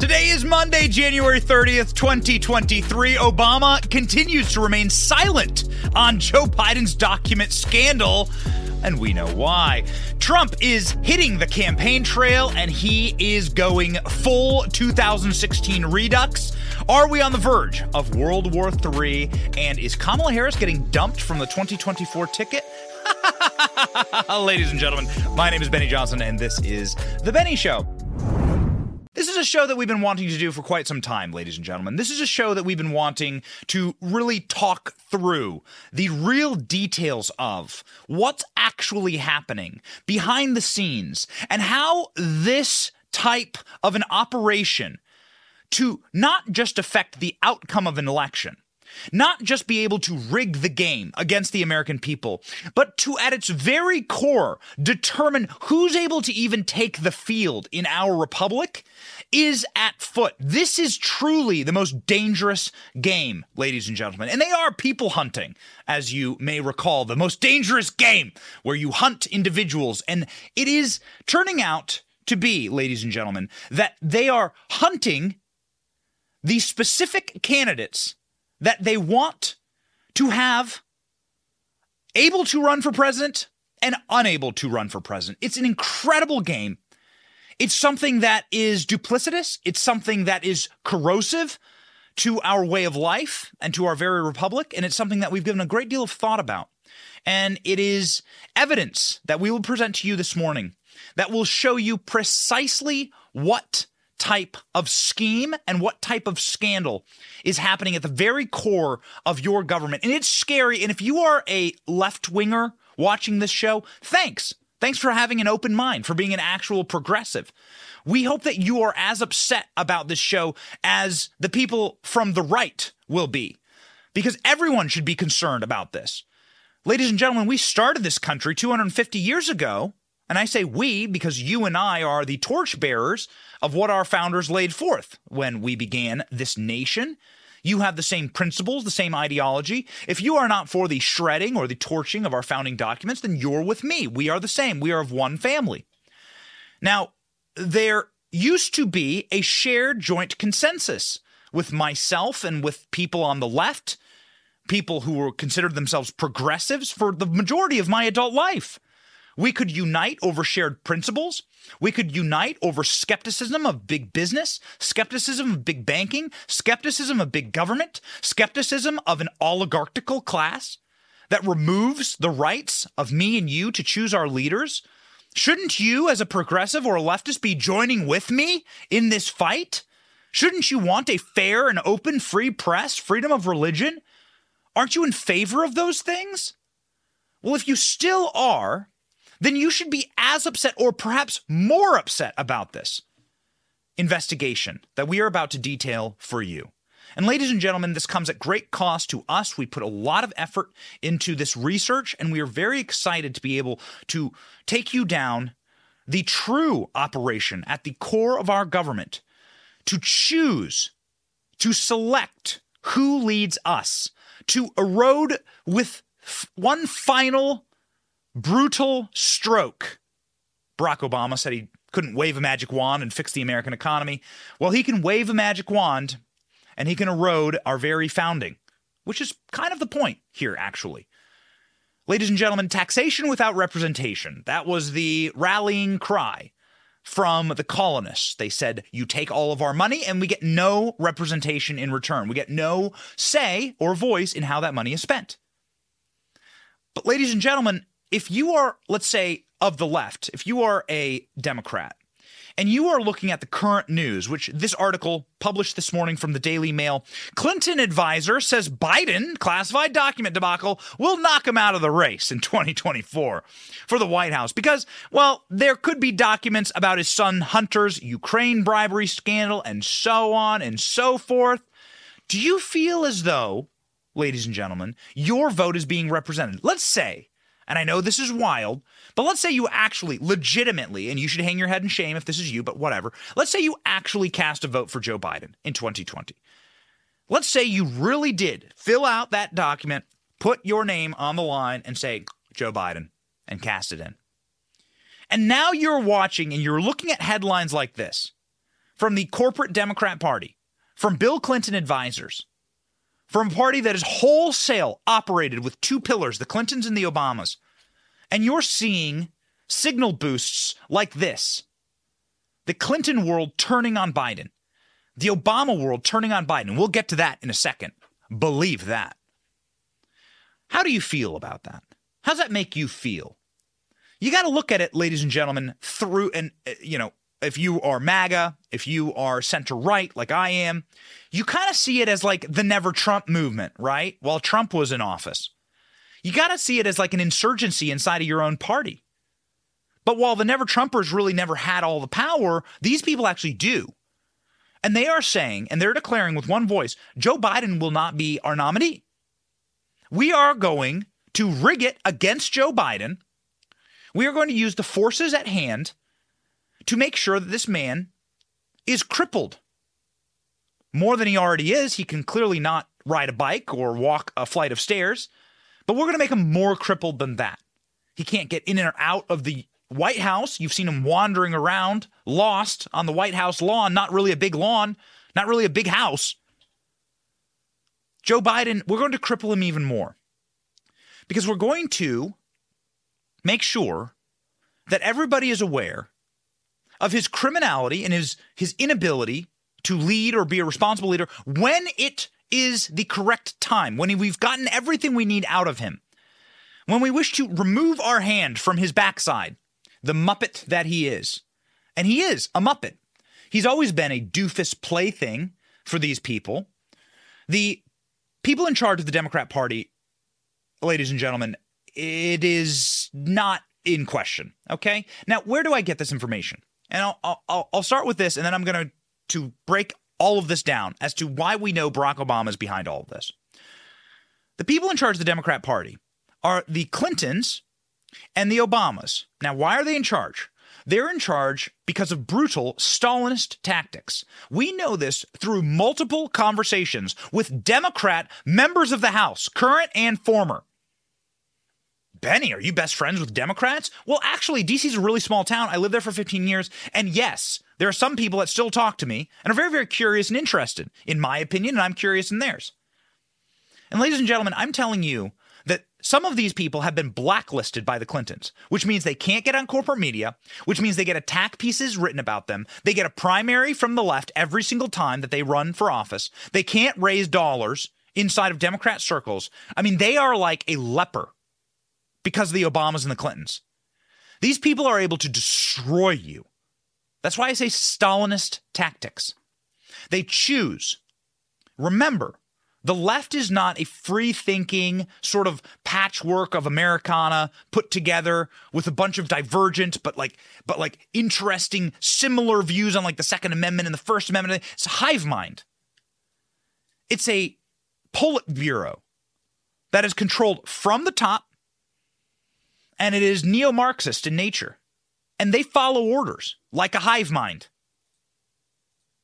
Today is Monday, January 30th, 2023. Obama continues to remain silent on Joe Biden's document scandal, and we know why. Trump is hitting the campaign trail and he is going full 2016 redux. Are we on the verge of World War III? And is Kamala Harris getting dumped from the 2024 ticket? Ladies and gentlemen, my name is Benny Johnson, and this is The Benny Show. This is a show that we've been wanting to do for quite some time, ladies and gentlemen. This is a show that we've been wanting to really talk through the real details of what's actually happening behind the scenes and how this type of an operation to not just affect the outcome of an election, not just be able to rig the game against the American people, but to, at its very core, determine who's able to even take the field in our republic is at foot. This is truly the most dangerous game, ladies and gentlemen. And they are people hunting, as you may recall, the most dangerous game where you hunt individuals. And it is turning out to be, ladies and gentlemen, that they are hunting the specific candidates that they want to have able to run for president and unable to run for president. It's an incredible game. It's something that is duplicitous, it's something that is corrosive to our way of life and to our very republic, and it's something that we've given a great deal of thought about. And it is evidence that we will present to you this morning that will show you precisely what type of scheme and what type of scandal is happening at the very core of your government. And it's scary. And if you are a left winger watching this show, thanks. Thanks for having an open mind, for being an actual progressive. We hope that you are as upset about this show as the people from the right will be, because everyone should be concerned about this. Ladies and gentlemen, we started this country 250 years ago and I say we because you and I are the torchbearers of what our founders laid forth when we began this nation. You have the same principles, the same ideology. If you are not for the shredding or the torching of our founding documents, then you're with me. We are the same. We are of one family. Now, there used to be a shared joint consensus with myself and with people on the left, people who were considered themselves progressives for the majority of my adult life. We could unite over shared principles. We could unite over skepticism of big business, skepticism of big banking, skepticism of big government, skepticism of an oligarchical class that removes the rights of me and you to choose our leaders. Shouldn't you, as a progressive or a leftist, be joining with me in this fight? Shouldn't you want a fair and open, free press, freedom of religion? Aren't you in favor of those things? Well, if you still are, then you should be as upset or perhaps more upset about this investigation that we are about to detail for you. And ladies and gentlemen, this comes at great cost to us. We put a lot of effort into this research, and we are very excited to be able to take you down the true operation at the core of our government to choose, to select who leads us, to erode with one final brutal stroke. Barack Obama said he couldn't wave a magic wand and fix the American economy. Well, he can wave a magic wand and he can erode our very founding, which is kind of the point here, actually. Ladies and gentlemen, taxation without representation. That was the rallying cry from the colonists. They said, You take all of our money and we get no representation in return. We get no say or voice in how that money is spent. But, ladies and gentlemen, if you are, let's say, of the left, if you are a Democrat, and you are looking at the current news, which this article published this morning from the Daily Mail, Clinton advisor says Biden classified document debacle will knock him out of the race in 2024 for the White House because, well, there could be documents about his son Hunter's Ukraine bribery scandal and so on and so forth. Do you feel as though, ladies and gentlemen, your vote is being represented? Let's say and I know this is wild, but let's say you actually, legitimately, and you should hang your head in shame if this is you, but whatever. Let's say you actually cast a vote for Joe Biden in 2020. Let's say you really did fill out that document, put your name on the line, and say, Joe Biden, and cast it in. And now you're watching and you're looking at headlines like this from the corporate Democrat Party, from Bill Clinton advisors, from a party that is wholesale operated with two pillars, the Clintons and the Obamas, and you're seeing signal boosts like this the Clinton world turning on Biden, the Obama world turning on Biden. We'll get to that in a second. Believe that. How do you feel about that? How does that make you feel? You got to look at it, ladies and gentlemen, through and uh, you know, if you are MAGA, if you are center right like I am, you kind of see it as like the never Trump movement, right? While Trump was in office. You got to see it as like an insurgency inside of your own party. But while the never Trumpers really never had all the power, these people actually do. And they are saying, and they're declaring with one voice, Joe Biden will not be our nominee. We are going to rig it against Joe Biden. We are going to use the forces at hand to make sure that this man is crippled. More than he already is. He can clearly not ride a bike or walk a flight of stairs, but we're going to make him more crippled than that. He can't get in and out of the White House, you've seen him wandering around, lost on the White House lawn, not really a big lawn, not really a big house. Joe Biden, we're going to cripple him even more because we're going to make sure that everybody is aware of his criminality and his, his inability to lead or be a responsible leader when it is the correct time, when we've gotten everything we need out of him, when we wish to remove our hand from his backside the Muppet that he is. And he is a Muppet. He's always been a doofus plaything for these people. The people in charge of the Democrat Party, ladies and gentlemen, it is not in question. Okay. Now, where do I get this information? And I'll I'll, I'll start with this, and then I'm going to to break all of this down as to why we know Barack Obama is behind all of this. The people in charge of the Democrat Party are the Clintons and the Obamas. Now, why are they in charge? They're in charge because of brutal Stalinist tactics. We know this through multiple conversations with Democrat members of the House, current and former. Benny, are you best friends with Democrats? Well, actually, DC's a really small town. I lived there for 15 years. And yes, there are some people that still talk to me and are very, very curious and interested in my opinion, and I'm curious in theirs. And ladies and gentlemen, I'm telling you that some of these people have been blacklisted by the Clintons, which means they can't get on corporate media, which means they get attack pieces written about them. They get a primary from the left every single time that they run for office. They can't raise dollars inside of Democrat circles. I mean, they are like a leper because of the Obamas and the Clintons. These people are able to destroy you. That's why I say Stalinist tactics. They choose. Remember, the left is not a free thinking sort of patchwork of Americana put together with a bunch of divergent but like but like interesting similar views on like the Second Amendment and the First Amendment. It's a hive mind. It's a Politburo that is controlled from the top and it is neo Marxist in nature. And they follow orders like a hive mind.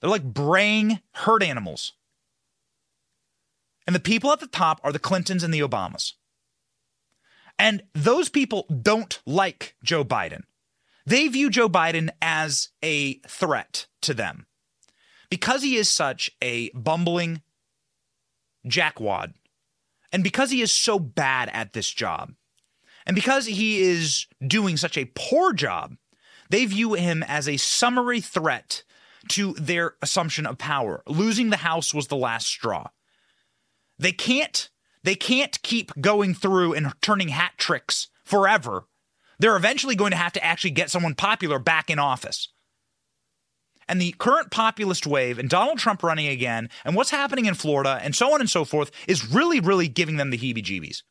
They're like braying herd animals. And the people at the top are the Clintons and the Obamas. And those people don't like Joe Biden. They view Joe Biden as a threat to them. Because he is such a bumbling jackwad, and because he is so bad at this job, and because he is doing such a poor job, they view him as a summary threat to their assumption of power. Losing the House was the last straw. They can't they can't keep going through and turning hat tricks forever. They're eventually going to have to actually get someone popular back in office. And the current populist wave and Donald Trump running again and what's happening in Florida and so on and so forth is really, really giving them the heebie jeebies.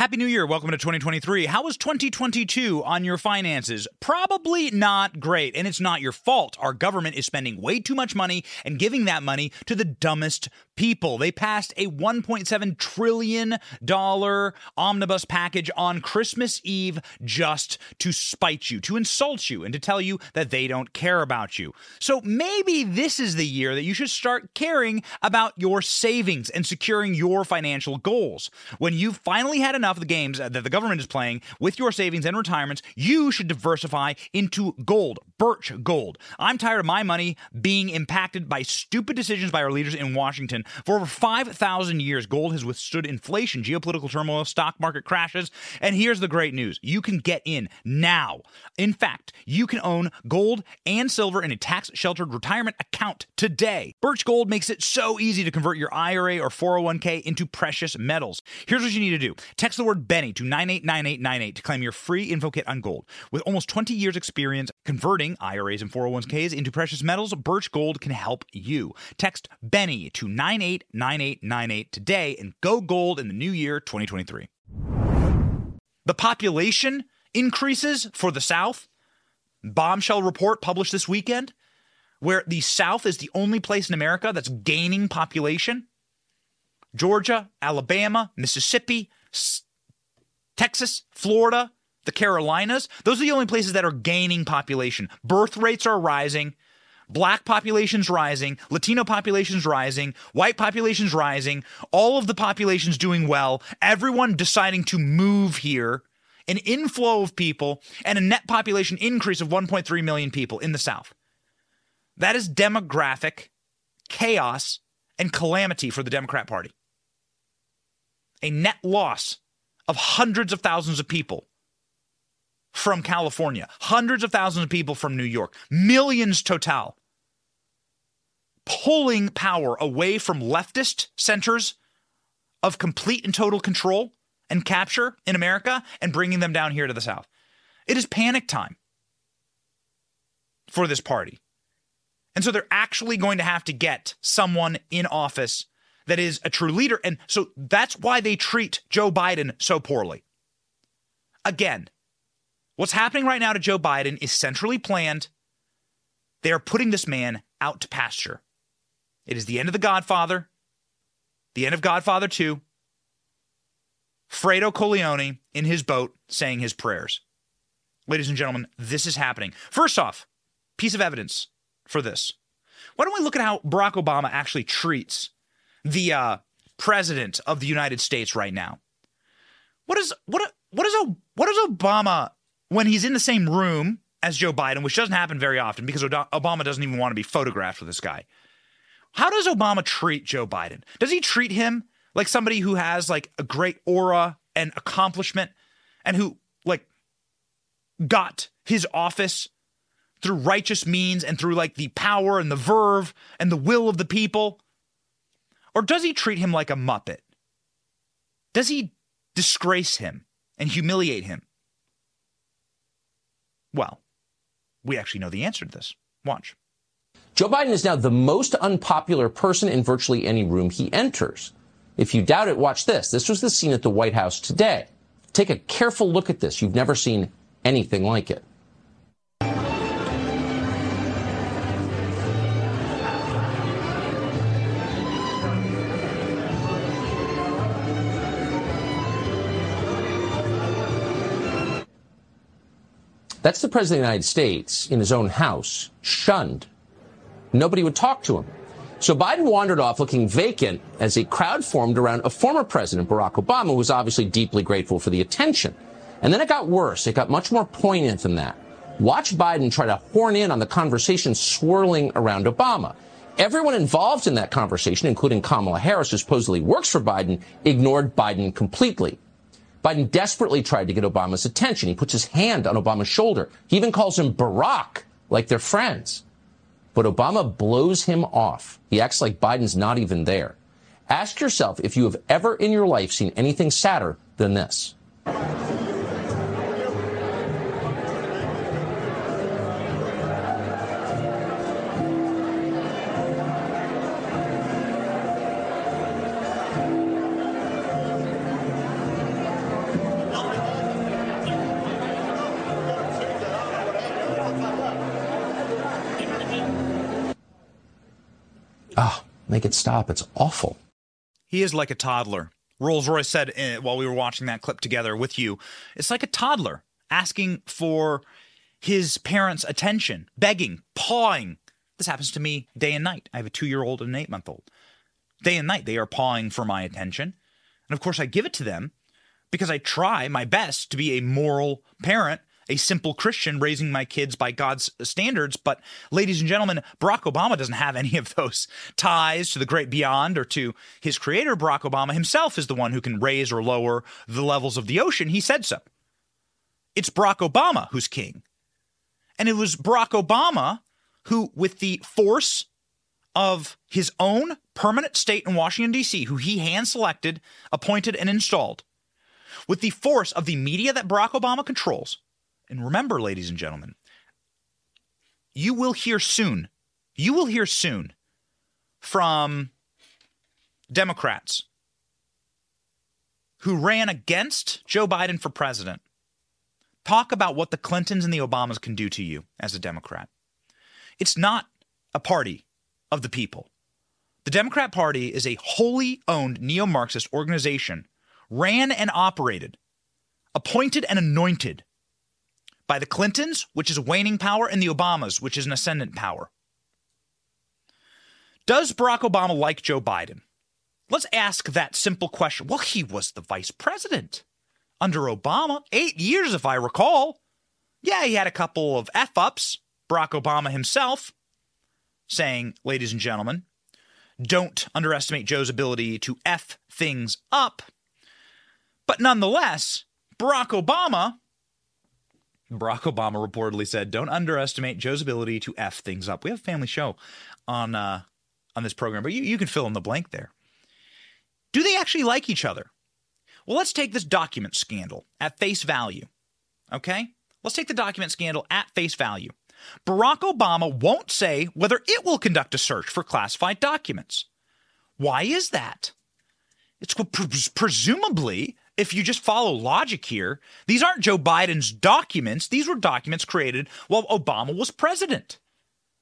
Happy New Year. Welcome to 2023. How was 2022 on your finances? Probably not great, and it's not your fault. Our government is spending way too much money and giving that money to the dumbest people. They passed a $1.7 trillion omnibus package on Christmas Eve just to spite you, to insult you, and to tell you that they don't care about you. So maybe this is the year that you should start caring about your savings and securing your financial goals. When you've finally had enough of the games that the government is playing with your savings and retirements, you should diversify into gold Birch Gold. I'm tired of my money being impacted by stupid decisions by our leaders in Washington. For over 5,000 years, gold has withstood inflation, geopolitical turmoil, stock market crashes. And here's the great news you can get in now. In fact, you can own gold and silver in a tax sheltered retirement account today. Birch Gold makes it so easy to convert your IRA or 401k into precious metals. Here's what you need to do text the word Benny to 989898 to claim your free info kit on gold. With almost 20 years' experience converting IRAs and 401ks into precious metals, Birch Gold can help you. Text Benny to 989898 today and go gold in the new year 2023. The population increases for the South. Bombshell report published this weekend where the South is the only place in America that's gaining population. Georgia, Alabama, Mississippi, Texas, Florida, the Carolinas, those are the only places that are gaining population. Birth rates are rising. Black population's rising, Latino population's rising, white population's rising, all of the population's doing well, everyone deciding to move here, an inflow of people, and a net population increase of 1.3 million people in the South. That is demographic chaos and calamity for the Democrat Party. A net loss of hundreds of thousands of people from California, hundreds of thousands of people from New York, millions total, pulling power away from leftist centers of complete and total control and capture in America and bringing them down here to the South. It is panic time for this party. And so they're actually going to have to get someone in office that is a true leader. And so that's why they treat Joe Biden so poorly. Again, What's happening right now to Joe Biden is centrally planned. They are putting this man out to pasture. It is the end of The Godfather, the end of Godfather 2. Fredo Corleone in his boat saying his prayers. Ladies and gentlemen, this is happening. First off, piece of evidence for this. Why don't we look at how Barack Obama actually treats the uh, president of the United States right now? What is what what is what does Obama when he's in the same room as Joe Biden, which doesn't happen very often because Obama doesn't even want to be photographed with this guy. How does Obama treat Joe Biden? Does he treat him like somebody who has like a great aura and accomplishment and who like got his office through righteous means and through like the power and the verve and the will of the people? Or does he treat him like a muppet? Does he disgrace him and humiliate him? Well, we actually know the answer to this. Watch. Joe Biden is now the most unpopular person in virtually any room he enters. If you doubt it, watch this. This was the scene at the White House today. Take a careful look at this. You've never seen anything like it. That's the President of the United States in his own house, shunned. Nobody would talk to him. So Biden wandered off looking vacant as a crowd formed around a former president, Barack Obama, who was obviously deeply grateful for the attention. And then it got worse. It got much more poignant than that. Watch Biden try to horn in on the conversation swirling around Obama. Everyone involved in that conversation, including Kamala Harris, who supposedly works for Biden, ignored Biden completely. Biden desperately tried to get Obama's attention. He puts his hand on Obama's shoulder. He even calls him Barack, like they're friends. But Obama blows him off. He acts like Biden's not even there. Ask yourself if you have ever in your life seen anything sadder than this. Make it stop. It's awful. He is like a toddler. Rolls Royce said uh, while we were watching that clip together with you, it's like a toddler asking for his parents' attention, begging, pawing. This happens to me day and night. I have a two year old and an eight month old. Day and night, they are pawing for my attention. And of course, I give it to them because I try my best to be a moral parent, a simple Christian raising my kids by God's standards. But, ladies and gentlemen, Barack Obama doesn't have any of those ties to the great beyond or to his creator. Barack Obama himself is the one who can raise or lower the levels of the ocean. He said so. It's Barack Obama who's king. And it was Barack Obama who, with the force of his own permanent state in Washington, D.C., who he hand selected, appointed, and installed, with the force of the media that Barack Obama controls. And remember, ladies and gentlemen, you will hear soon, you will hear soon from Democrats who ran against Joe Biden for president talk about what the Clintons and the Obamas can do to you as a Democrat. It's not a party of the people. The Democrat Party is a wholly owned neo Marxist organization, ran and operated, appointed and anointed by the Clintons, which is waning power, and the Obamas, which is an ascendant power. Does Barack Obama like Joe Biden? Let's ask that simple question. Well, he was the vice president under Obama, eight years, if I recall. Yeah, he had a couple of F ups, Barack Obama himself, saying, ladies and gentlemen, don't underestimate Joe's ability to F things up. But nonetheless, Barack Obama, Barack Obama reportedly said, don't underestimate Joe's ability to F things up. We have a family show on, uh, on this program, but you, you can fill in the blank there. Do they actually like each other? Well, let's take this document scandal at face value. Okay? Let's take the document scandal at face value. Barack Obama won't say whether it will conduct a search for classified documents. Why is that? It's presumably, if you just follow logic here, these aren't Joe Biden's documents. These were documents created while Obama was president.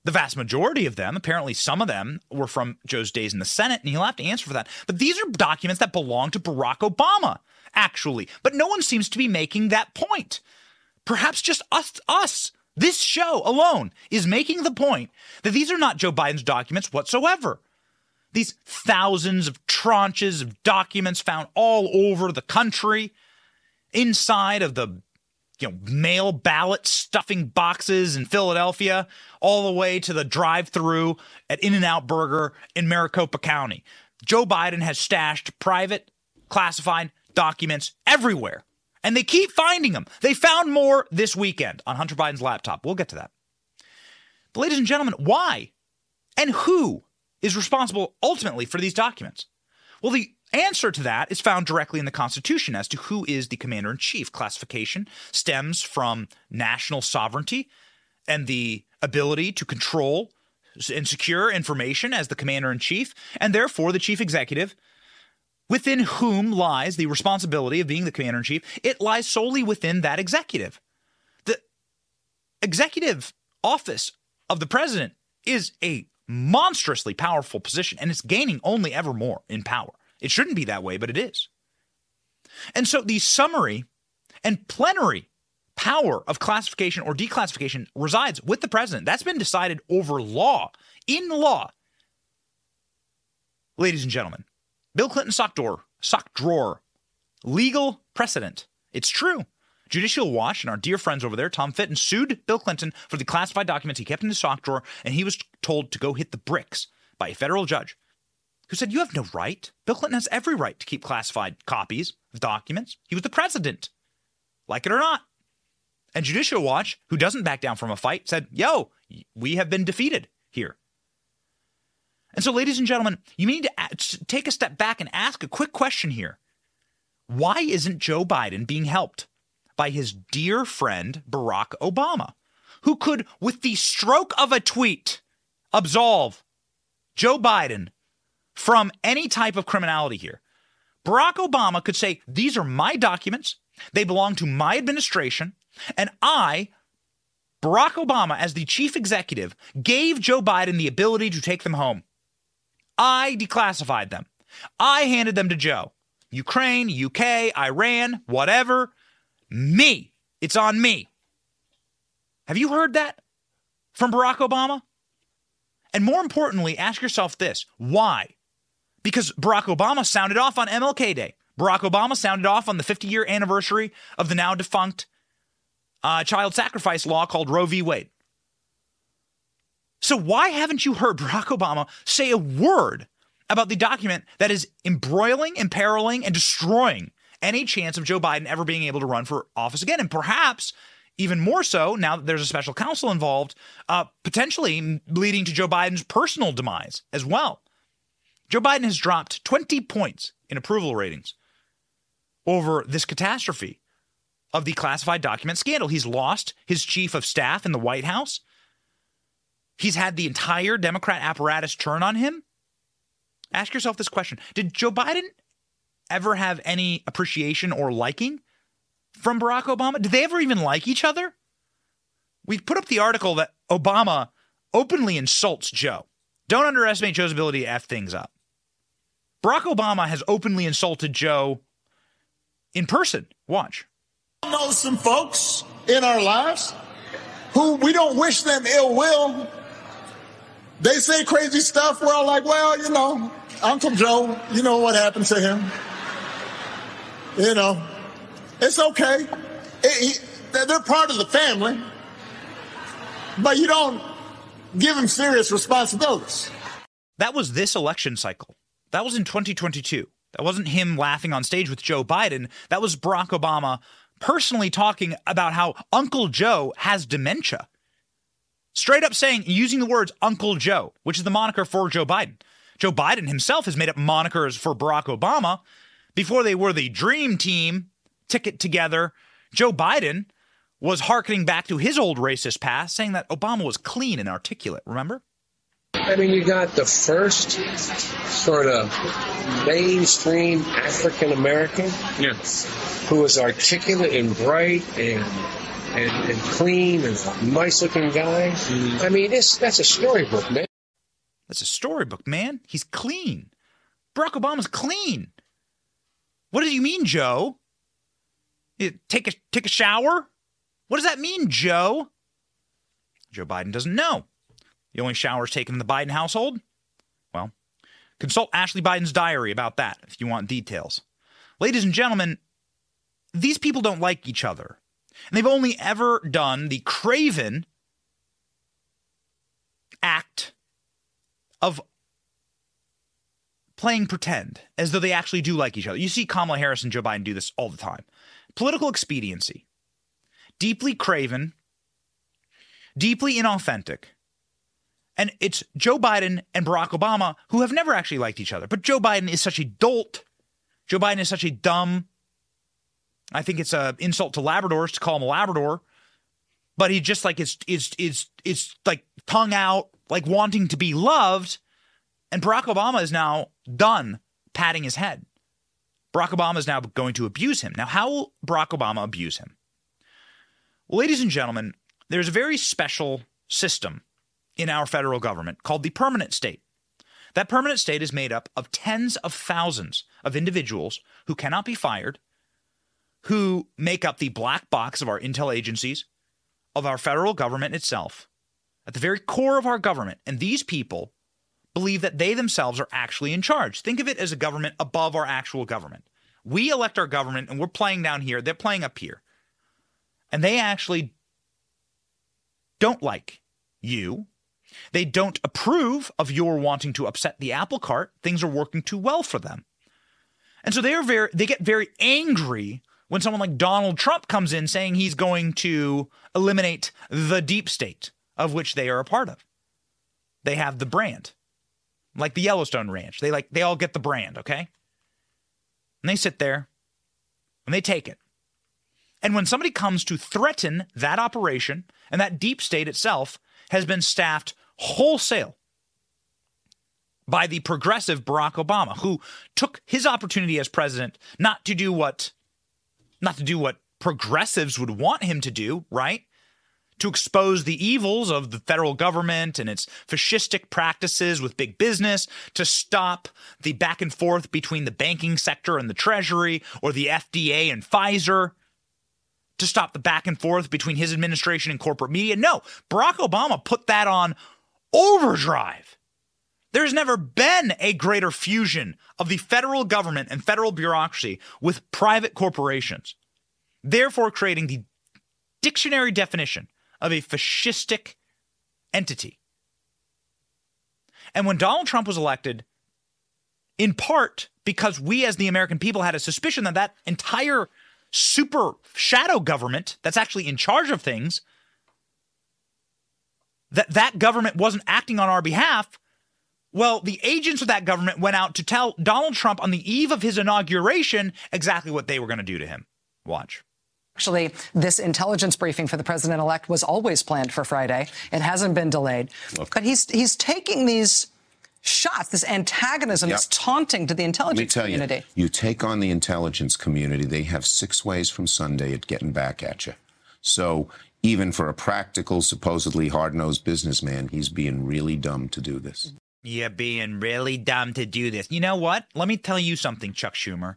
The vast majority of them, apparently some of them, were from Joe's days in the Senate, and he'll have to answer for that. But these are documents that belong to Barack Obama, actually. But no one seems to be making that point. Perhaps just us, us this show alone is making the point that these are not Joe Biden's documents whatsoever. These thousands of tranches of documents found all over the country, inside of the you know mail ballot stuffing boxes in Philadelphia, all the way to the drive-through at In-N-Out Burger in Maricopa County. Joe Biden has stashed private classified documents everywhere. And they keep finding them. They found more this weekend on Hunter Biden's laptop. We'll get to that. But, ladies and gentlemen, why and who is responsible ultimately for these documents? Well, the answer to that is found directly in the Constitution as to who is the commander in chief. Classification stems from national sovereignty and the ability to control and secure information as the commander in chief, and therefore the chief executive within whom lies the responsibility of being the commander in chief. It lies solely within that executive. The executive office of the president is a monstrously powerful position, and it's gaining only ever more in power. It shouldn't be that way, but it is. And so the summary and plenary power of classification or declassification resides with the president. That's been decided over law, in law. Ladies and gentlemen, Bill Clinton sock drawer, sock drawer, legal precedent. It's true. Judicial Watch and our dear friends over there, Tom Fitton, sued Bill Clinton for the classified documents he kept in his sock drawer, and he was told to go hit the bricks by a federal judge who said, You have no right. Bill Clinton has every right to keep classified copies of documents. He was the president, like it or not. And Judicial Watch, who doesn't back down from a fight, said, Yo, we have been defeated here. And so, ladies and gentlemen, you need to take a step back and ask a quick question here. Why isn't Joe Biden being helped by his dear friend Barack Obama, who could, with the stroke of a tweet, absolve Joe Biden from any type of criminality here? Barack Obama could say, These are my documents, they belong to my administration, and I, Barack Obama, as the chief executive, gave Joe Biden the ability to take them home. I declassified them. I handed them to Joe. Ukraine, UK, Iran, whatever. Me. It's on me. Have you heard that from Barack Obama? And more importantly, ask yourself this why? Because Barack Obama sounded off on MLK Day. Barack Obama sounded off on the 50 year anniversary of the now defunct uh, child sacrifice law called Roe v. Wade. So, why haven't you heard Barack Obama say a word about the document that is embroiling, imperiling, and destroying any chance of Joe Biden ever being able to run for office again? And perhaps even more so now that there's a special counsel involved, uh, potentially leading to Joe Biden's personal demise as well. Joe Biden has dropped 20 points in approval ratings over this catastrophe of the classified document scandal. He's lost his chief of staff in the White House. He's had the entire Democrat apparatus turn on him. Ask yourself this question Did Joe Biden ever have any appreciation or liking from Barack Obama? Did they ever even like each other? We put up the article that Obama openly insults Joe. Don't underestimate Joe's ability to F things up. Barack Obama has openly insulted Joe in person. Watch. I know some folks in our lives who we don't wish them ill will, they say crazy stuff. We're all like, well, you know, Uncle Joe, you know what happened to him. You know, it's okay. It, they're part of the family, but you don't give them serious responsibilities. That was this election cycle. That was in 2022. That wasn't him laughing on stage with Joe Biden. That was Barack Obama personally talking about how Uncle Joe has dementia straight up saying, using the words Uncle Joe, which is the moniker for Joe Biden. Joe Biden himself has made up monikers for Barack Obama. Before they were the dream team ticket together, Joe Biden was hearkening back to his old racist past, saying that Obama was clean and articulate. Remember? I mean, you got the first sort of mainstream African American yeah. who was articulate and bright and and, and clean and nice looking guy. Mm. I mean, it's that's a storybook, man. That's a storybook, man. He's clean. Barack Obama's clean. What do you mean, Joe? You take a take a shower? What does that mean, Joe? Joe Biden doesn't know. The only showers taken in the Biden household? Well, consult Ashley Biden's diary about that if you want details. Ladies and gentlemen, these people don't like each other. And they've only ever done the craven act of playing pretend as though they actually do like each other. You see Kamala Harris and Joe Biden do this all the time. Political expediency, deeply craven, deeply inauthentic. And it's Joe Biden and Barack Obama who have never actually liked each other. But Joe Biden is such a dolt. Joe Biden is such a dumb, I think it's an insult to Labradors to call him a Labrador, but he just like is is is is like tongue out, like wanting to be loved. And Barack Obama is now done patting his head. Barack Obama is now going to abuse him. Now, how will Barack Obama abuse him? Well, ladies and gentlemen, there's a very special system in our federal government called the permanent state. That permanent state is made up of tens of thousands of individuals who cannot be fired, who make up the black box of our intel agencies, of our federal government itself, at the very core of our government. And these people believe that they themselves are actually in charge. Think of it as a government above our actual government. We elect our government and we're playing down here, they're playing up here. And they actually don't like you. They don't approve of your wanting to upset the apple cart. Things are working too well for them. And so they are very they get very angry when someone like Donald Trump comes in saying he's going to eliminate the deep state of which they are a part of. They have the brand. Like the Yellowstone Ranch. They like they all get the brand, okay? And they sit there and they take it. And when somebody comes to threaten that operation and that deep state itself has been staffed wholesale by the progressive Barack Obama, who took his opportunity as president not to do what not to do what progressives would want him to do, right? To expose the evils of the federal government and its fascistic practices with big business, to stop the back and forth between the banking sector and the Treasury, or the FDA and Pfizer, to stop the back and forth between his administration and corporate media. No, Barack Obama put that on overdrive. There's never been a greater fusion of the federal government and federal bureaucracy with private corporations, therefore creating the dictionary definition of a fascistic entity. And when Donald Trump was elected, in part because we as the American people had a suspicion that that entire super shadow government that's actually in charge of things that that government wasn't acting on our behalf well the agents of that government went out to tell Donald Trump on the eve of his inauguration exactly what they were going to do to him watch Actually, this intelligence briefing for the president elect was always planned for Friday. It hasn't been delayed. But he's he's taking these shots, this antagonism, yep. this taunting to the intelligence community. You, you take on the intelligence community, they have six ways from Sunday at getting back at you. So even for a practical, supposedly hard nosed businessman, he's being really dumb to do this. You're being really dumb to do this. You know what? Let me tell you something, Chuck Schumer.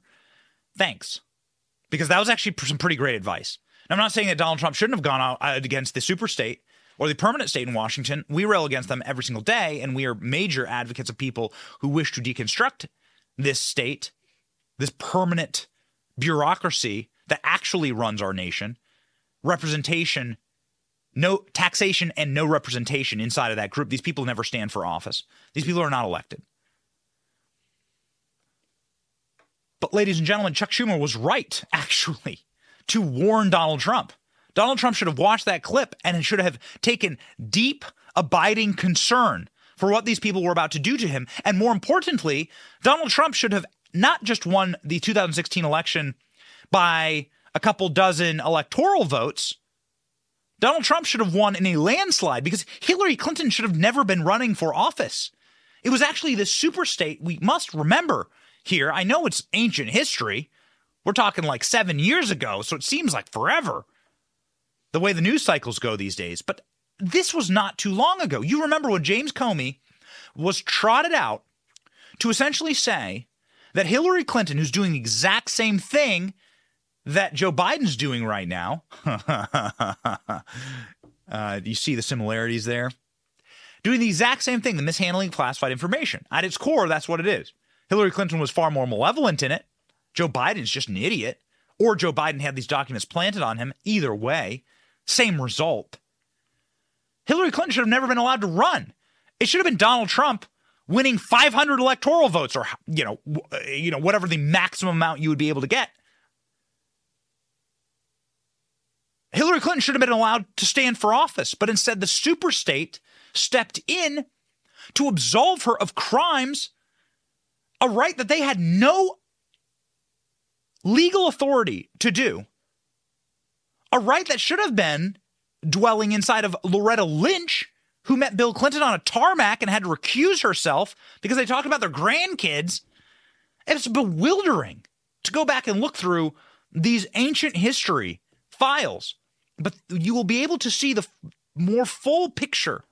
Thanks because that was actually some pretty great advice. I'm not saying that Donald Trump shouldn't have gone out uh, against the super state or the permanent state in Washington. We rail against them every single day, and we are major advocates of people who wish to deconstruct this state, this permanent bureaucracy that actually runs our nation, representation, no taxation, and no representation inside of that group. These people never stand for office. These people are not elected. But, ladies and gentlemen, Chuck Schumer was right, actually, to warn Donald Trump. Donald Trump should have watched that clip and should have taken deep, abiding concern for what these people were about to do to him. And more importantly, Donald Trump should have not just won the 2016 election by a couple dozen electoral votes. Donald Trump should have won in a landslide because Hillary Clinton should have never been running for office. It was actually the super state, we must remember, here. I know it's ancient history. We're talking like seven years ago, so it seems like forever the way the news cycles go these days. But this was not too long ago. You remember when James Comey was trotted out to essentially say that Hillary Clinton, who's doing the exact same thing that Joe Biden's doing right now, uh, you see the similarities there? Doing the exact same thing, the mishandling classified information. At its core, that's what it is. Hillary Clinton was far more malevolent in it. Joe Biden's just an idiot. Or Joe Biden had these documents planted on him. Either way, same result. Hillary Clinton should have never been allowed to run. It should have been Donald Trump winning 500 electoral votes or you know uh, you know whatever the maximum amount you would be able to get. Hillary Clinton should have been allowed to stand for office, but instead the super state stepped in to absolve her of crimes a right that they had no legal authority to do, a right that should have been dwelling inside of Loretta Lynch, who met Bill Clinton on a tarmac and had to recuse herself because they talked about their grandkids. It's bewildering to go back and look through these ancient history files, but you will be able to see the more full picture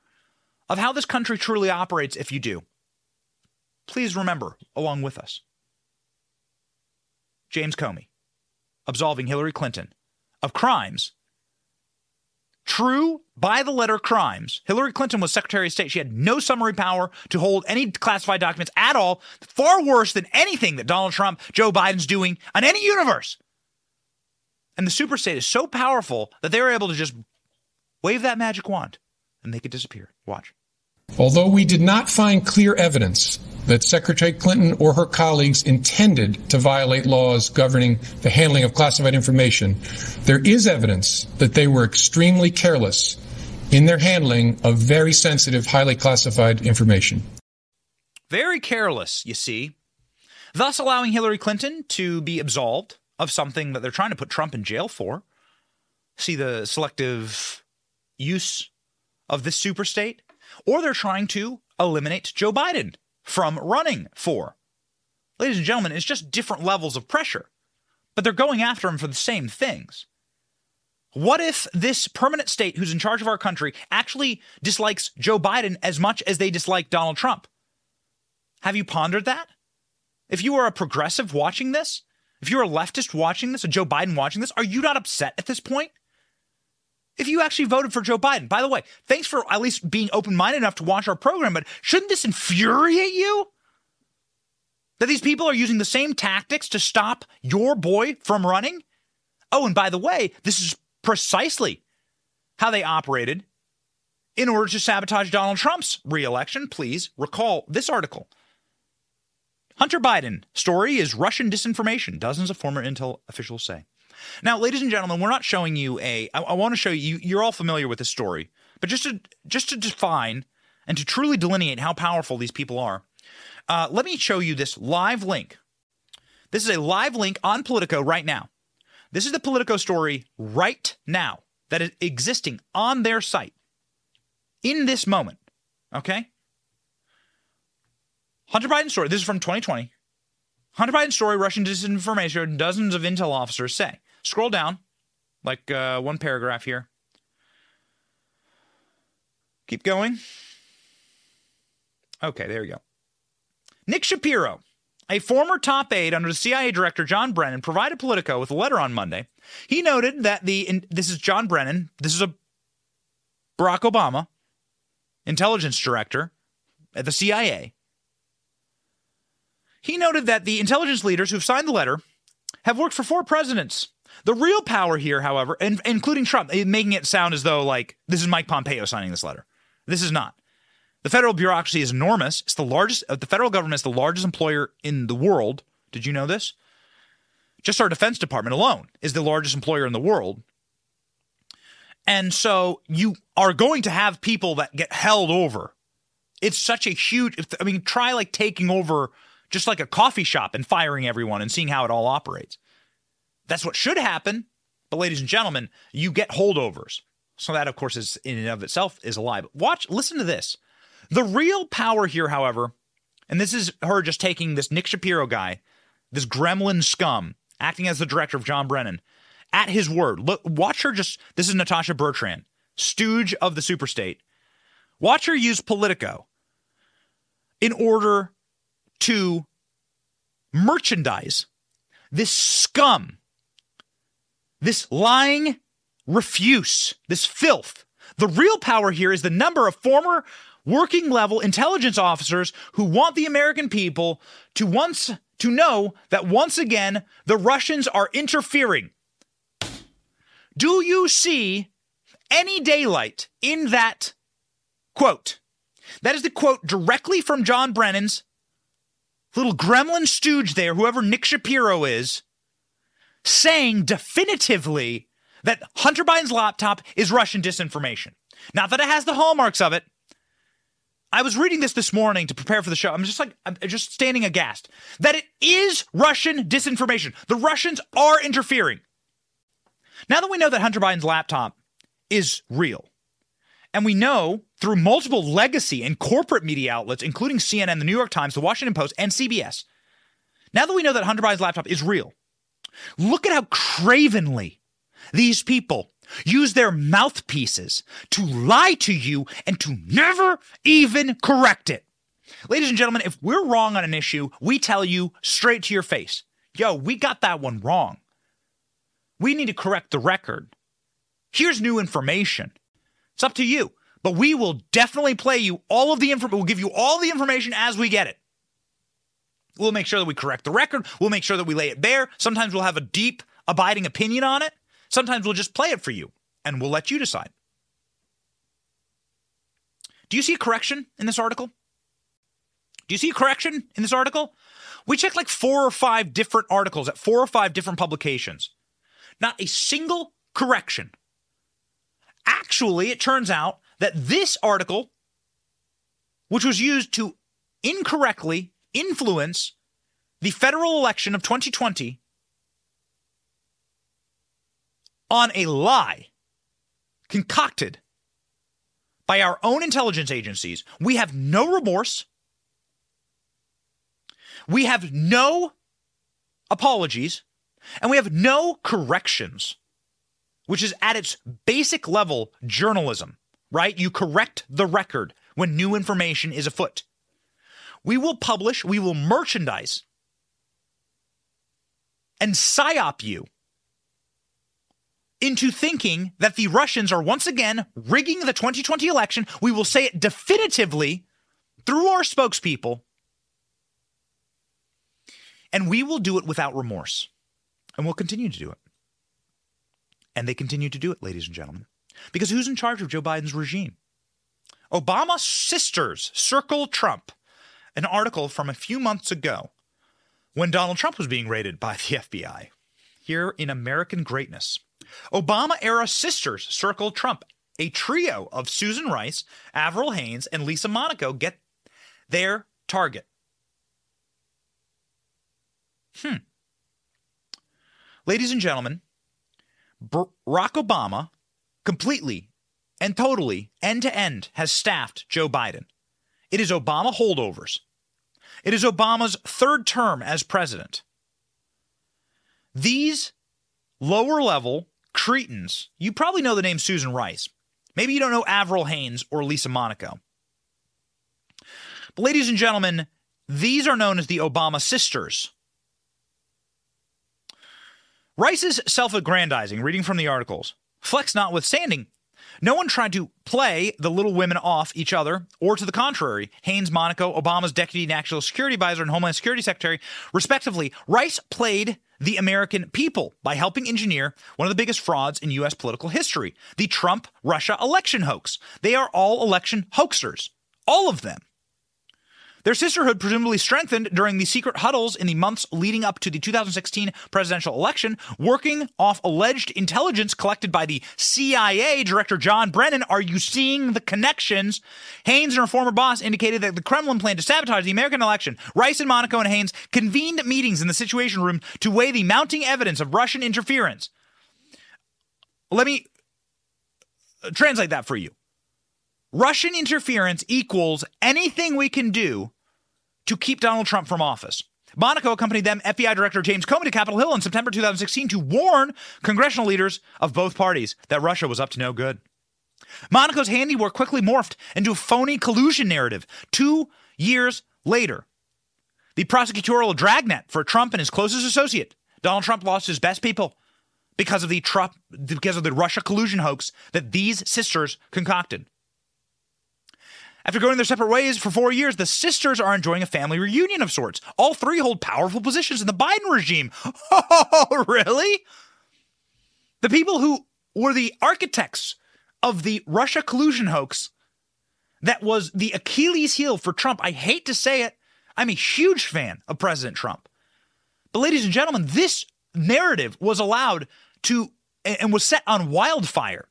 of how this country truly operates if you do please remember along with us James Comey absolving Hillary Clinton of crimes. True by the letter crimes. Hillary Clinton was Secretary of State. She had no summary power to hold any classified documents at all. Far worse than anything that Donald Trump, Joe Biden's doing on any universe. And the super state is so powerful that they were able to just wave that magic wand and make it disappear. Watch. Although we did not find clear evidence that Secretary Clinton or her colleagues intended to violate laws governing the handling of classified information, there is evidence that they were extremely careless in their handling of very sensitive, highly classified information. Very careless, you see, thus allowing Hillary Clinton to be absolved of something that they're trying to put Trump in jail for. See the selective use of this super state? Or they're trying to eliminate Joe Biden from running for. Ladies and gentlemen, it's just different levels of pressure, but they're going after him for the same things. What if this permanent state who's in charge of our country actually dislikes Joe Biden as much as they dislike Donald Trump? Have you pondered that? If you are a progressive watching this, if you're a leftist watching this, a Joe Biden watching this, are you not upset at this point? If you actually voted for Joe Biden. By the way, thanks for at least being open minded enough to watch our program, but shouldn't this infuriate you? That these people are using the same tactics to stop your boy from running? Oh, and by the way, this is precisely how they operated in order to sabotage Donald Trump's reelection. Please recall this article. Hunter Biden story is Russian disinformation, dozens of former intel officials say. Now, ladies and gentlemen, we're not showing you a. I, I want to show you. You're all familiar with this story, but just to just to define and to truly delineate how powerful these people are, uh, let me show you this live link. This is a live link on Politico right now. This is the Politico story right now that is existing on their site in this moment. Okay? Hunter Biden story. This is from 2020. Hunter Biden story, Russian disinformation, dozens of intel officers say. Scroll down, like uh, one paragraph here. Keep going. Okay, there you go. Nick Shapiro, a former top aide under the CIA director John Brennan, provided Politico with a letter on Monday. He noted that the in, this is John Brennan, this is a Barack Obama intelligence director at the CIA. He noted that the intelligence leaders who've signed the letter have worked for four presidents. The real power here, however, and including Trump, making it sound as though like this is Mike Pompeo signing this letter. This is not. The federal bureaucracy is enormous. It's the largest. Uh, the federal government is the largest employer in the world. Did you know this? Just our Defense Department alone is the largest employer in the world. And so you are going to have people that get held over. It's such a huge. I mean, try like taking over just like a coffee shop and firing everyone and seeing how it all operates. That's what should happen. But, ladies and gentlemen, you get holdovers. So that, of course, is in and of itself is a lie. But watch, listen to this. The real power here, however, and this is her just taking this Nick Shapiro guy, this gremlin scum, acting as the director of John Brennan, at his word. Look, watch her just. This is Natasha Bertrand, stooge of the superstate. Watch her use Politico in order to merchandise this scum, this lying refuse, this filth. The real power here is the number of former working level intelligence officers who want the American people to once to know that once again the Russians are interfering. Do you see any daylight in that quote? That is the quote directly from John Brennan's little gremlin stooge there, whoever Nick Shapiro is, saying definitively that Hunter Biden's laptop is Russian disinformation. Not that it has the hallmarks of it. I was reading this this morning to prepare for the show. I'm just like, I'm just standing aghast that it is Russian disinformation. The Russians are interfering. Now that we know that Hunter Biden's laptop is real, and we know through multiple legacy and corporate media outlets, including CNN, the New York Times, the Washington Post, and CBS, now that we know that Hunter Biden's laptop is real, look at how cravenly these people use their mouthpieces to lie to you and to never even correct it. Ladies and gentlemen, if we're wrong on an issue, we tell you straight to your face, yo, we got that one wrong. We need to correct the record. Here's new information. It's up to you. But we will definitely play you all of the information. We'll give you all the information as we get it. We'll make sure that we correct the record. We'll make sure that we lay it bare. Sometimes we'll have a deep, abiding opinion on it. Sometimes we'll just play it for you and we'll let you decide. Do you see a correction in this article? Do you see a correction in this article? We checked like four or five different articles at four or five different publications. Not a single correction. Actually, it turns out that this article, which was used to incorrectly influence the federal election of 2020 on a lie concocted by our own intelligence agencies, we have no remorse. We have no apologies and we have no corrections, which is at its basic level journalism, right? You correct the record when new information is afoot. We will publish, we will merchandise and psyop you into thinking that the Russians are once again rigging the 2020 election. We will say it definitively through our spokespeople, and we will do it without remorse and we'll continue to do it. And they continue to do it, ladies and gentlemen. Because who's in charge of Joe Biden's regime? Obama sisters circle Trump. An article from a few months ago when Donald Trump was being raided by the FBI. Here in American Greatness. Obama era sisters circle Trump. A trio of Susan Rice, Avril Haines, and Lisa Monaco get their target. Hmm. Ladies and gentlemen, Barack Obama completely and totally, end to end, has staffed Joe Biden. It is Obama holdovers. It is Obama's third term as president. These lower level cretins, you probably know the name Susan Rice. Maybe you don't know Avril Haines or Lisa Monaco. But, ladies and gentlemen, these are known as the Obama sisters. Rice's self aggrandizing, reading from the articles, flex notwithstanding, no one tried to play the little women off each other, or to the contrary. Haines Monaco, Obama's deputy national security advisor and Homeland Security Secretary, respectively, Rice played the American people by helping engineer one of the biggest frauds in U.S. political history the Trump Russia election hoax. They are all election hoaxers, all of them. Their sisterhood presumably strengthened during the secret huddles in the months leading up to the 2016 presidential election, working off alleged intelligence collected by the CIA Director John Brennan. Are you seeing the connections? Haines and her former boss indicated that the Kremlin planned to sabotage the American election. Rice and Monaco and Haines convened meetings in the Situation Room to weigh the mounting evidence of Russian interference. Let me uh, translate that for you. Russian interference equals anything we can do to keep Donald Trump from office. Monaco accompanied them, FBI Director James Comey, to Capitol Hill in September 2016 to warn congressional leaders of both parties that Russia was up to no good. Monaco's handiwork quickly morphed into a phony collusion narrative two years later. The prosecutorial dragnet for Trump and his closest associate, Donald Trump lost his best people because of the Trump, because of the Russia collusion hoax that these sisters concocted. After going their separate ways for four years, the sisters are enjoying a family reunion of sorts. All three hold powerful positions in the Biden regime. Oh, really? The people who were the architects of the Russia collusion hoax that was the Achilles heel for Trump. I hate to say it. I'm a huge fan of President Trump. But, ladies and gentlemen, this narrative was allowed to and was set on wildfire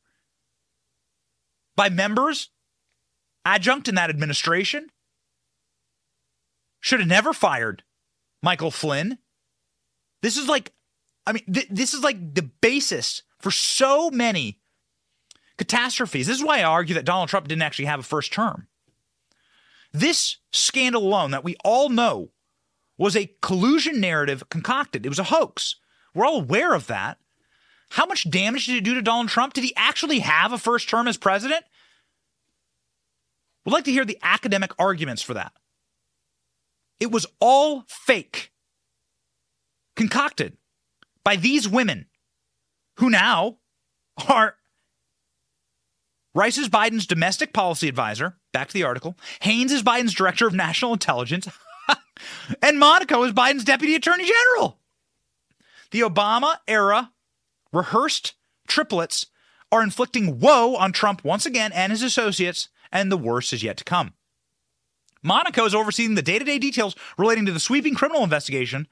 by members adjunct in that administration. Should have never fired Michael Flynn. This is like, I mean, th- this is like the basis for so many catastrophes. This is why I argue that Donald Trump didn't actually have a first term. This scandal alone that we all know was a collusion narrative concocted. It was a hoax. We're all aware of that. How much damage did it do to Donald Trump? Did he actually have a first term as president? Would like to hear the academic arguments for that. It was all fake, concocted by these women who now are Rice is Biden's domestic policy advisor. Back to the article. Haines is Biden's director of national intelligence. and Monaco is Biden's deputy attorney general. The Obama era rehearsed triplets are inflicting woe on Trump once again and his associates and the worst is yet to come. Monaco is overseeing the day to day details relating to the sweeping criminal investigation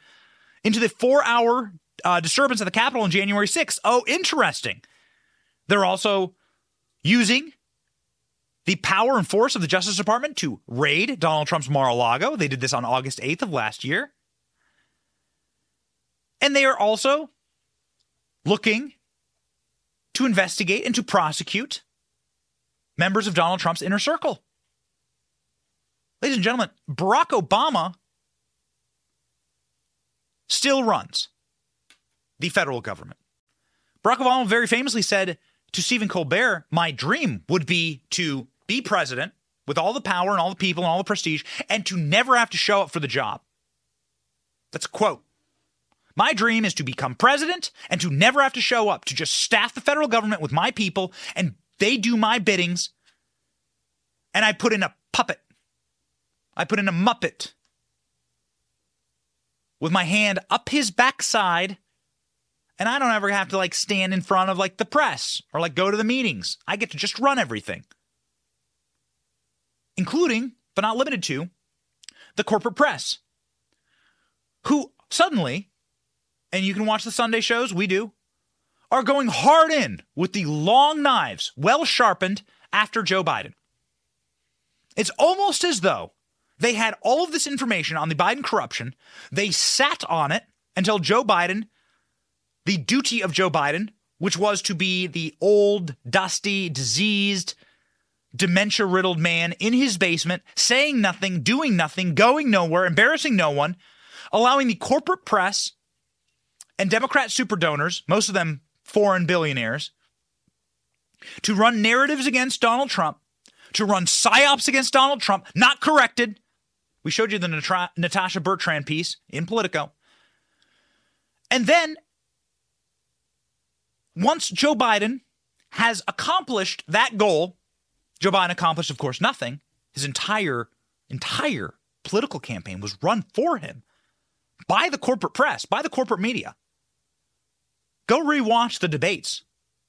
into the four hour uh, disturbance at the Capitol on January 6th. Oh, interesting. They're also using the power and force of the Justice Department to raid Donald Trump's Mar a Lago. They did this on August 8th of last year. And they are also looking to investigate and to prosecute members of Donald Trump's inner circle. Ladies and gentlemen, Barack Obama still runs the federal government. Barack Obama very famously said to Stephen Colbert, My dream would be to be president with all the power and all the people and all the prestige and to never have to show up for the job. That's a quote. My dream is to become president and to never have to show up, to just staff the federal government with my people and they do my biddings, and I put in a puppet. I put in a muppet with my hand up his backside And I don't ever have to like stand in front of like the press or like go to the meetings. I get to just run everything, including, but not limited to, the corporate press, who suddenly, and you can watch the Sunday shows, we do, are going hard in with the long knives, well sharpened, after Joe Biden. It's almost as though they had all of this information on the Biden corruption. They sat on it until Joe Biden, the duty of Joe Biden, which was to be the old, dusty, diseased, dementia riddled man in his basement, saying nothing, doing nothing, going nowhere, embarrassing no one, allowing the corporate press and Democrat super donors, most of them foreign billionaires, to run narratives against Donald Trump, to run psyops against Donald Trump, not corrected. We showed you the Nat- Natasha Bertrand piece in Politico. And then, once Joe Biden has accomplished that goal, Joe Biden accomplished, of course, nothing. His entire, entire political campaign was run for him by the corporate press, by the corporate media. Go rewatch the debates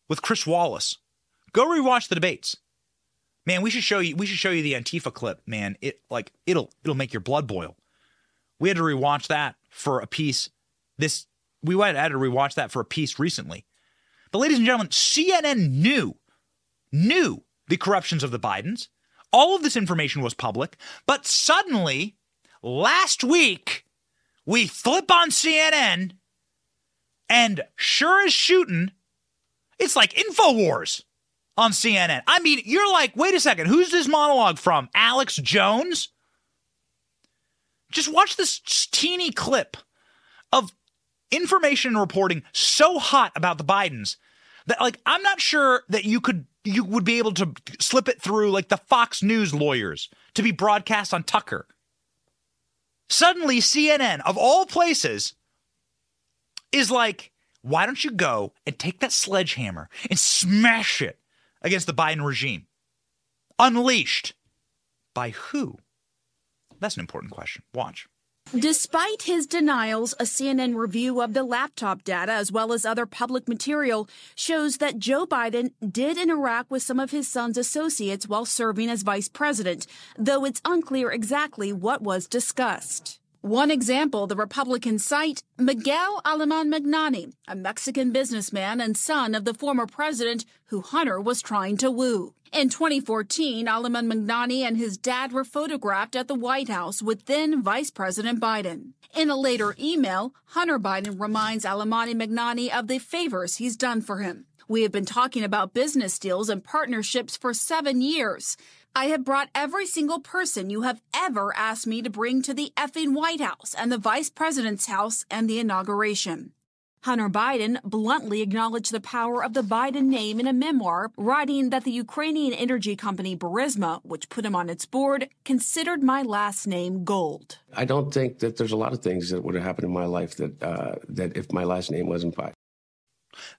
with Chris Wallace. Go rewatch the debates. Man, we should show you we should show you the Antifa clip, man. It like it'll it'll make your blood boil. We had to rewatch that for a piece this we went had to rewatch that for a piece recently. But ladies and gentlemen, CNN knew knew the corruptions of the Bidens. All of this information was public, but suddenly last week we flip on CNN and sure as shooting, it's like InfoWars on CNN. I mean, you're like, wait a second, who's this monologue from? Alex Jones? Just watch this teeny clip of information reporting so hot about the Bidens that like I'm not sure that you could you would be able to slip it through like the Fox News lawyers to be broadcast on Tucker. Suddenly CNN of all places is like, why don't you go and take that sledgehammer and smash it against the Biden regime? Unleashed. By who? That's an important question. Watch. Despite his denials, a CNN review of the laptop data as well as other public material shows that Joe Biden did interact with some of his son's associates while serving as vice president, though it's unclear exactly what was discussed. One example, the Republicans cite Miguel Aleman Magnani, a Mexican businessman and son of the former president who Hunter was trying to woo. In 2014, Aleman Magnani and his dad were photographed at the White House with then Vice President Biden. In a later email, Hunter Biden reminds Aleman Magnani of the favors he's done for him. We have been talking about business deals and partnerships for seven years. I have brought every single person you have ever asked me to bring to the effing White House and the Vice President's house and the inauguration. Hunter Biden bluntly acknowledged the power of the Biden name in a memoir, writing that the Ukrainian energy company Burisma, which put him on its board, considered my last name gold. I don't think that there's a lot of things that would have happened in my life that uh, that if my last name wasn't Biden.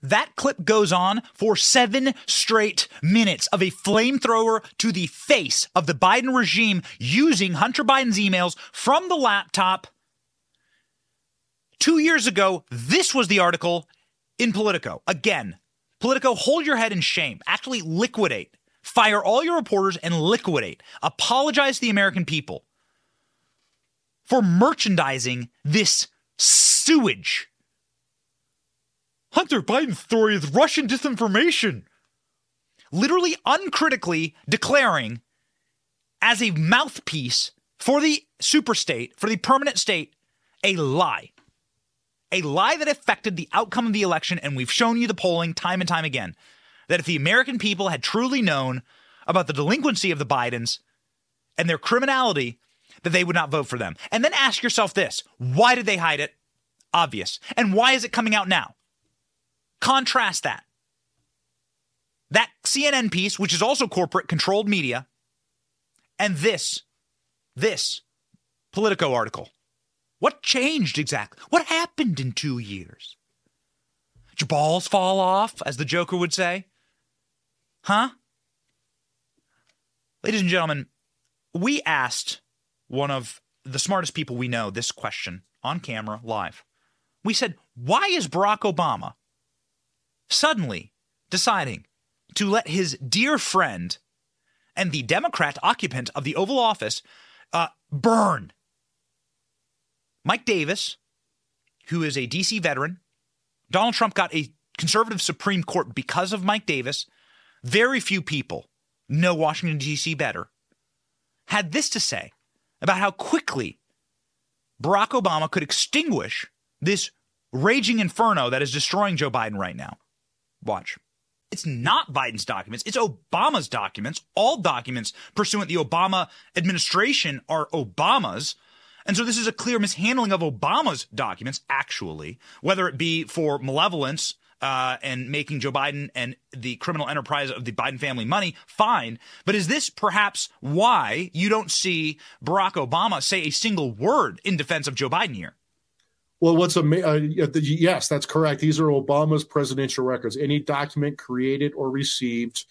That clip goes on for seven straight minutes of a flamethrower to the face of the Biden regime using Hunter Biden's emails from the laptop. Two years ago, this was the article in Politico. Again, Politico, hold your head in shame. Actually, liquidate. Fire all your reporters and liquidate. Apologize to the American people for merchandising this sewage Hunter Biden's story is Russian disinformation. Literally uncritically declaring as a mouthpiece for the superstate, for the permanent state, a lie. A lie that affected the outcome of the election. And we've shown you the polling time and time again that if the American people had truly known about the delinquency of the Bidens and their criminality, that they would not vote for them. And then ask yourself this why did they hide it? Obvious. And why is it coming out now? Contrast that. That CNN piece, which is also corporate controlled media, and this, this Politico article. What changed exactly? What happened in two years? Did your balls fall off, as the Joker would say? Huh? Ladies and gentlemen, we asked one of the smartest people we know this question on camera live. We said, Why is Barack Obama suddenly deciding to let his dear friend and the Democrat occupant of the Oval Office uh, burn? Mike Davis, who is a DC veteran, Donald Trump got a conservative Supreme Court because of Mike Davis. Very few people know Washington, D.C. better. Had this to say about how quickly Barack Obama could extinguish this raging inferno that is destroying Joe Biden right now. Watch. It's not Biden's documents, it's Obama's documents. All documents pursuant the Obama administration are Obama's. And so this is a clear mishandling of Obama's documents, actually, whether it be for malevolence uh, and making Joe Biden and the criminal enterprise of the Biden family money, fine. But is this perhaps why you don't see Barack Obama say a single word in defense of Joe Biden here? Well, what's a uh, yes, that's correct. These are Obama's presidential records. Any document created or received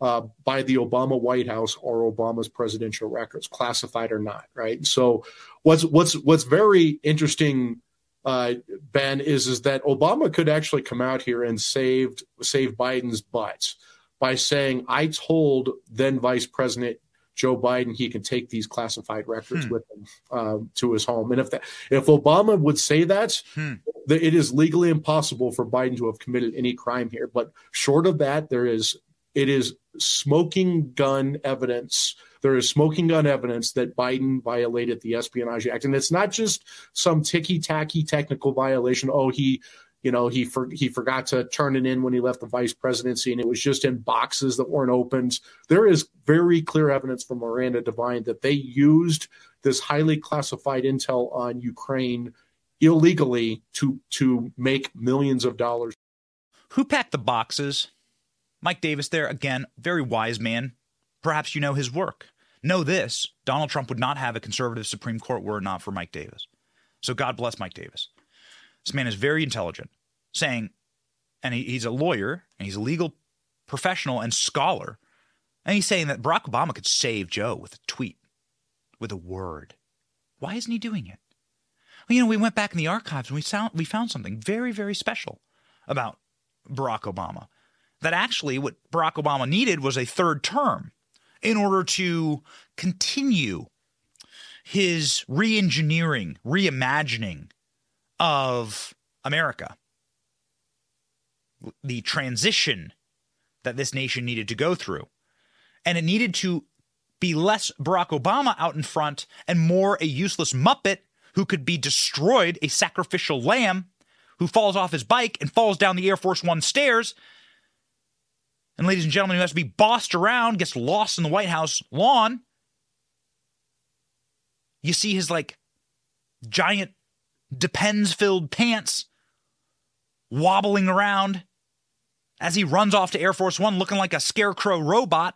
uh, by the Obama White House or Obama's presidential records, classified or not, right? So, what's what's what's very interesting, uh, Ben, is is that Obama could actually come out here and saved save Biden's butts by saying, "I told then Vice President Joe Biden he can take these classified records hmm. with him uh, to his home." And if that if Obama would say that, hmm. it is legally impossible for Biden to have committed any crime here. But short of that, there is it is smoking gun evidence. There is smoking gun evidence that Biden violated the Espionage Act, and it's not just some ticky tacky technical violation. Oh, he, you know, he for, he forgot to turn it in when he left the vice presidency, and it was just in boxes that weren't opened. There is very clear evidence from Miranda Devine that they used this highly classified intel on Ukraine illegally to to make millions of dollars. Who packed the boxes? Mike Davis there, again, very wise man. Perhaps you know his work. Know this Donald Trump would not have a conservative Supreme Court were it not for Mike Davis. So God bless Mike Davis. This man is very intelligent, saying, and he, he's a lawyer and he's a legal professional and scholar. And he's saying that Barack Obama could save Joe with a tweet, with a word. Why isn't he doing it? Well, you know, we went back in the archives and we found, we found something very, very special about Barack Obama that actually what Barack Obama needed was a third term in order to continue his reengineering, reimagining of America. The transition that this nation needed to go through. And it needed to be less Barack Obama out in front and more a useless Muppet who could be destroyed, a sacrificial lamb who falls off his bike and falls down the Air Force One stairs and ladies and gentlemen, who has to be bossed around, gets lost in the White House lawn. You see his like giant depends filled pants wobbling around as he runs off to Air Force One looking like a scarecrow robot.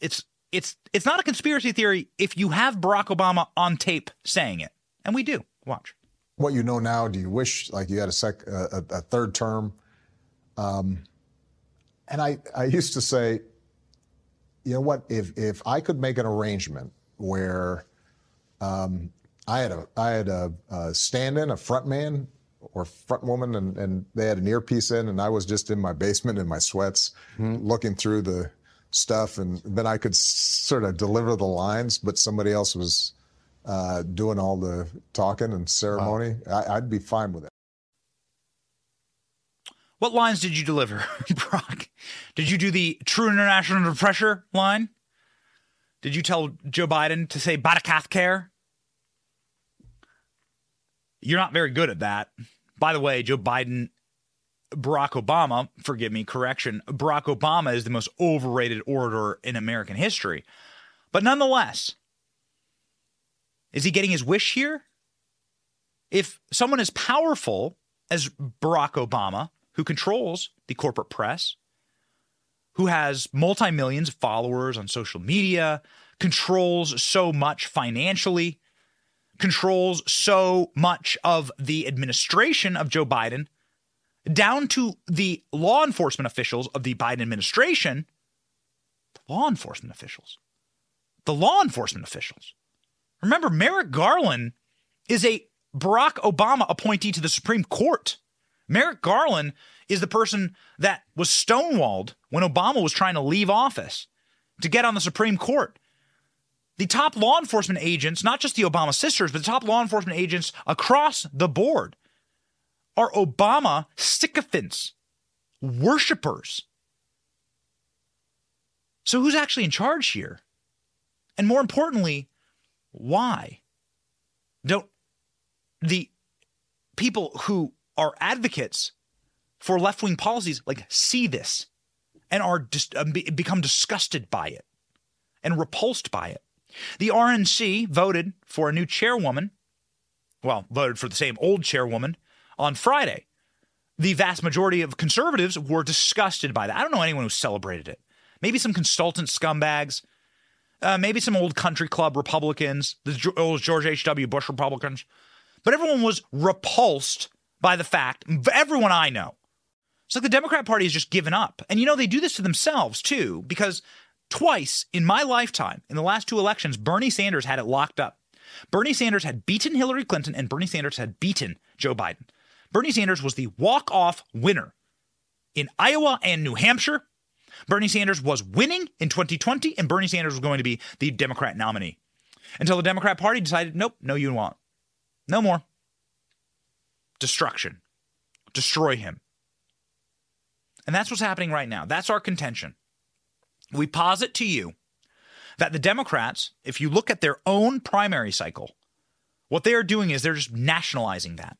It's it's it's not a conspiracy theory if you have Barack Obama on tape saying it. And we do. Watch what you know now? Do you wish like you had a sec a, a third term? Um, and I I used to say, you know what? If if I could make an arrangement where um, I had a I had a, a stand-in, a front man or front woman, and, and they had an earpiece in, and I was just in my basement in my sweats, mm-hmm. looking through the stuff, and then I could sort of deliver the lines, but somebody else was uh, doing all the talking and ceremony, wow. I, would be fine with it. What lines did you deliver, Brock? Did you do the true international under pressure line? Did you tell Joe Biden to say Batakath care? You're not very good at that. By the way, Joe Biden, Barack Obama, forgive me, correction, Barack Obama is the most overrated orator in American history. But nonetheless, is he getting his wish here? If someone as powerful as Barack Obama, who controls the corporate press, who has multi millions of followers on social media, controls so much financially, controls so much of the administration of Joe Biden, down to the law enforcement officials of the Biden administration, the law enforcement officials, the law enforcement officials Remember, Merrick Garland is a Barack Obama appointee to the Supreme Court. Merrick Garland is the person that was stonewalled when Obama was trying to leave office to get on the Supreme Court. The top law enforcement agents, not just the Obama sisters, but the top law enforcement agents across the board are Obama sycophants, worshippers. So, who's actually in charge here? And more importantly, why? Don't the people who are advocates for left wing policies like see this and are just um, become disgusted by it and repulsed by it. The RNC voted for a new chairwoman, well, voted for the same old chairwoman on Friday. The vast majority of conservatives were disgusted by that. I don't know anyone who celebrated it. Maybe some consultant scumbags, uh, maybe some old country club Republicans, the old George H.W. Bush Republicans, but everyone was repulsed by the fact, everyone I know. It's like the Democrat Party has just given up. And you know, they do this to themselves too, because twice in my lifetime, in the last two elections, Bernie Sanders had it locked up. Bernie Sanders had beaten Hillary Clinton, and Bernie Sanders had beaten Joe Biden. Bernie Sanders was the walk off winner in Iowa and New Hampshire. Bernie Sanders was winning in 2020, and Bernie Sanders was going to be the Democrat nominee until the Democrat Party decided, nope, no, you won't. No more. Destruction. Destroy him. And that's what's happening right now. That's our contention. We posit to you that the Democrats, if you look at their own primary cycle, what they are doing is they're just nationalizing that.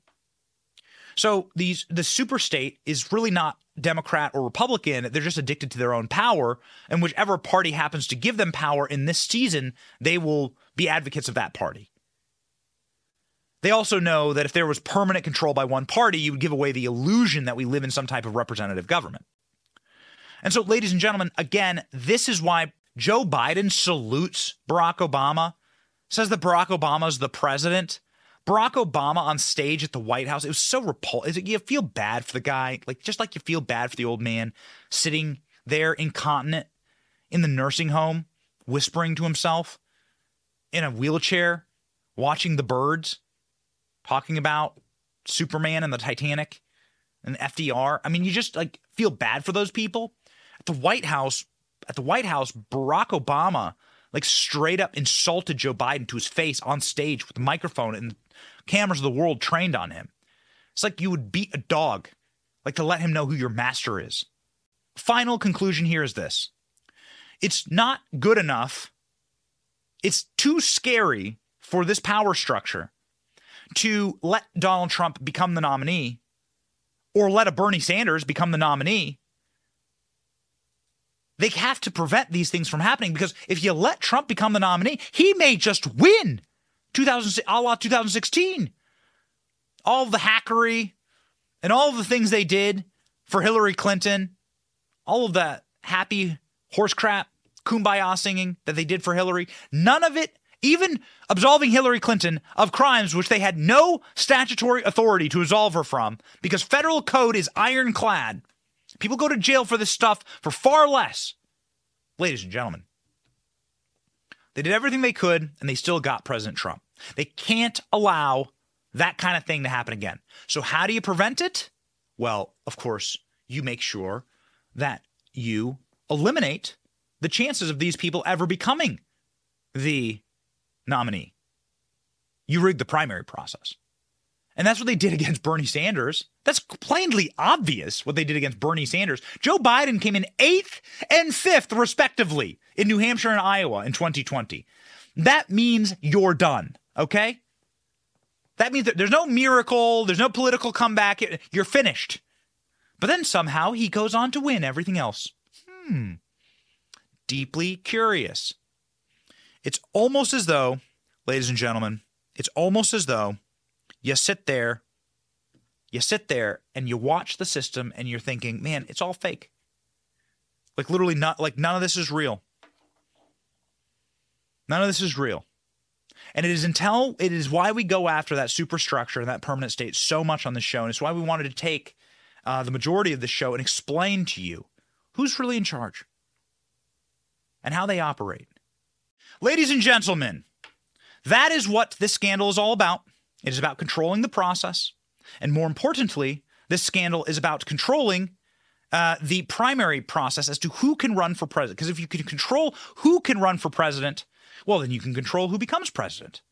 So these the super state is really not Democrat or Republican. They're just addicted to their own power, and whichever party happens to give them power in this season, they will be advocates of that party. They also know that if there was permanent control by one party, you would give away the illusion that we live in some type of representative government. And so, ladies and gentlemen, again, this is why Joe Biden salutes Barack Obama, says that Barack Obama is the president. Barack Obama on stage at the White House, it was so repulsive. You feel bad for the guy, like just like you feel bad for the old man sitting there incontinent in the nursing home, whispering to himself in a wheelchair, watching the birds talking about Superman and the Titanic and FDR. I mean, you just like feel bad for those people. At the White House, at the White House, Barack Obama like straight up insulted Joe Biden to his face on stage with the microphone and cameras of the world trained on him. It's like you would beat a dog, like to let him know who your master is. Final conclusion here is this it's not good enough. It's too scary for this power structure to let Donald Trump become the nominee or let a Bernie Sanders become the nominee. They have to prevent these things from happening because if you let Trump become the nominee, he may just win 2000, a la 2016. All the hackery and all the things they did for Hillary Clinton, all of that happy horse crap, kumbaya singing that they did for Hillary, none of it even absolving Hillary Clinton of crimes which they had no statutory authority to absolve her from because federal code is ironclad. People go to jail for this stuff for far less. Ladies and gentlemen, they did everything they could and they still got President Trump. They can't allow that kind of thing to happen again. So, how do you prevent it? Well, of course, you make sure that you eliminate the chances of these people ever becoming the nominee. You rig the primary process. And that's what they did against Bernie Sanders. That's plainly obvious what they did against Bernie Sanders. Joe Biden came in eighth and fifth, respectively, in New Hampshire and Iowa in 2020. That means you're done, okay? That means that there's no miracle, there's no political comeback. You're finished. But then somehow he goes on to win everything else. Hmm. Deeply curious. It's almost as though, ladies and gentlemen, it's almost as though you sit there, you sit there and you watch the system and you're thinking, man, it's all fake. Like literally not like none of this is real. None of this is real. And it is until it is why we go after that superstructure and that permanent state so much on the show. And it's why we wanted to take uh, the majority of the show and explain to you who's really in charge and how they operate. Ladies and gentlemen, that is what this scandal is all about. It is about controlling the process. And more importantly, this scandal is about controlling uh, the primary process as to who can run for president. Because if you can control who can run for president, well, then you can control who becomes president.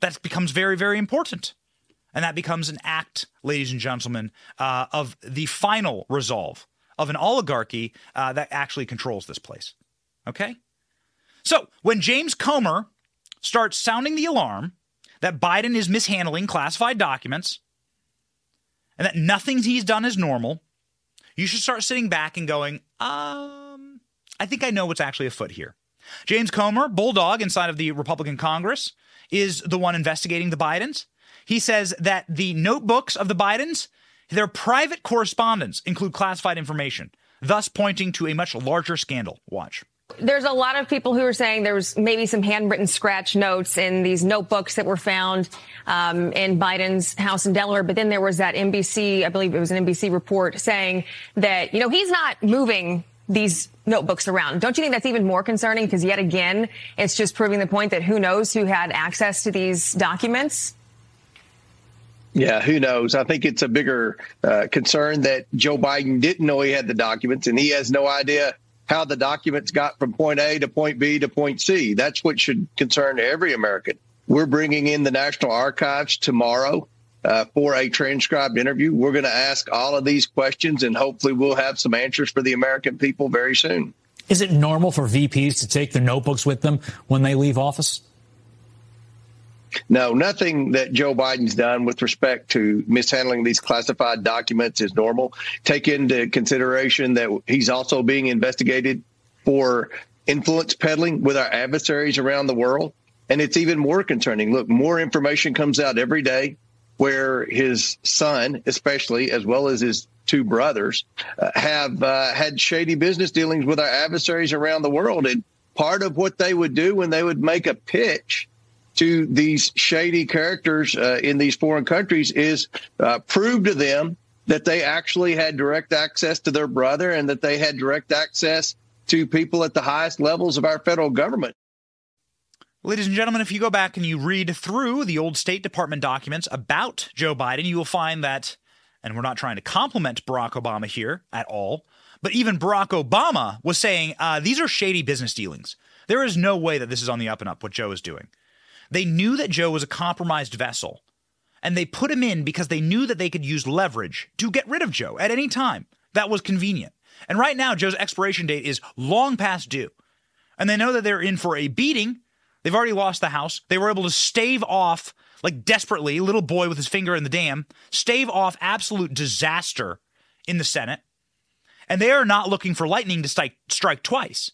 That becomes very, very important. And that becomes an act, ladies and gentlemen, uh, of the final resolve of an oligarchy uh, that actually controls this place. Okay? So when James Comer starts sounding the alarm that Biden is mishandling classified documents and that nothing he's done is normal, you should start sitting back and going, um, I think I know what's actually afoot here. James Comer, bulldog inside of the Republican Congress, is the one investigating the Bidens. He says that the notebooks of the Bidens, their private correspondence, include classified information, thus pointing to a much larger scandal. Watch. There's a lot of people who are saying there was maybe some handwritten scratch notes in these notebooks that were found um, in Biden's house in Delaware. But then there was that NBC, I believe it was an NBC report saying that, you know, he's not moving these notebooks around. Don't you think that's even more concerning? Because yet again, it's just proving the point that who knows who had access to these documents? Yeah, who knows? I think it's a bigger uh, concern that Joe Biden didn't know he had the documents and he has no idea how the documents got from point A to point B to point C. That's what should concern every American. We're bringing in the National Archives tomorrow uh, for a transcribed interview. We're going to ask all of these questions, and hopefully, we'll have some answers for the American people very soon. Is it normal for VPs to take their notebooks with them when they leave office? No, nothing that Joe Biden's done with respect to mishandling these classified documents is normal. Take into consideration that he's also being investigated for influence peddling with our adversaries around the world. And it's even more concerning. Look, more information comes out every day where his son, especially, as well as his two brothers, uh, have uh, had shady business dealings with our adversaries around the world. And part of what they would do when they would make a pitch to these shady characters uh, in these foreign countries is uh, prove to them that they actually had direct access to their brother and that they had direct access to people at the highest levels of our federal government. Ladies and gentlemen, if you go back and you read through the old State Department documents about Joe Biden, you will find that, and we're not trying to compliment Barack Obama here at all, but even Barack Obama was saying uh, these are shady business dealings. There is no way that this is on the up and up, what Joe is doing. They knew that Joe was a compromised vessel, and they put him in because they knew that they could use leverage to get rid of Joe at any time. That was convenient. And right now, Joe's expiration date is long past due. And they know that they're in for a beating They've already lost the House. They were able to stave off, like desperately, little boy with his finger in the dam, stave off absolute disaster in the Senate. And they are not looking for lightning to strike, strike twice.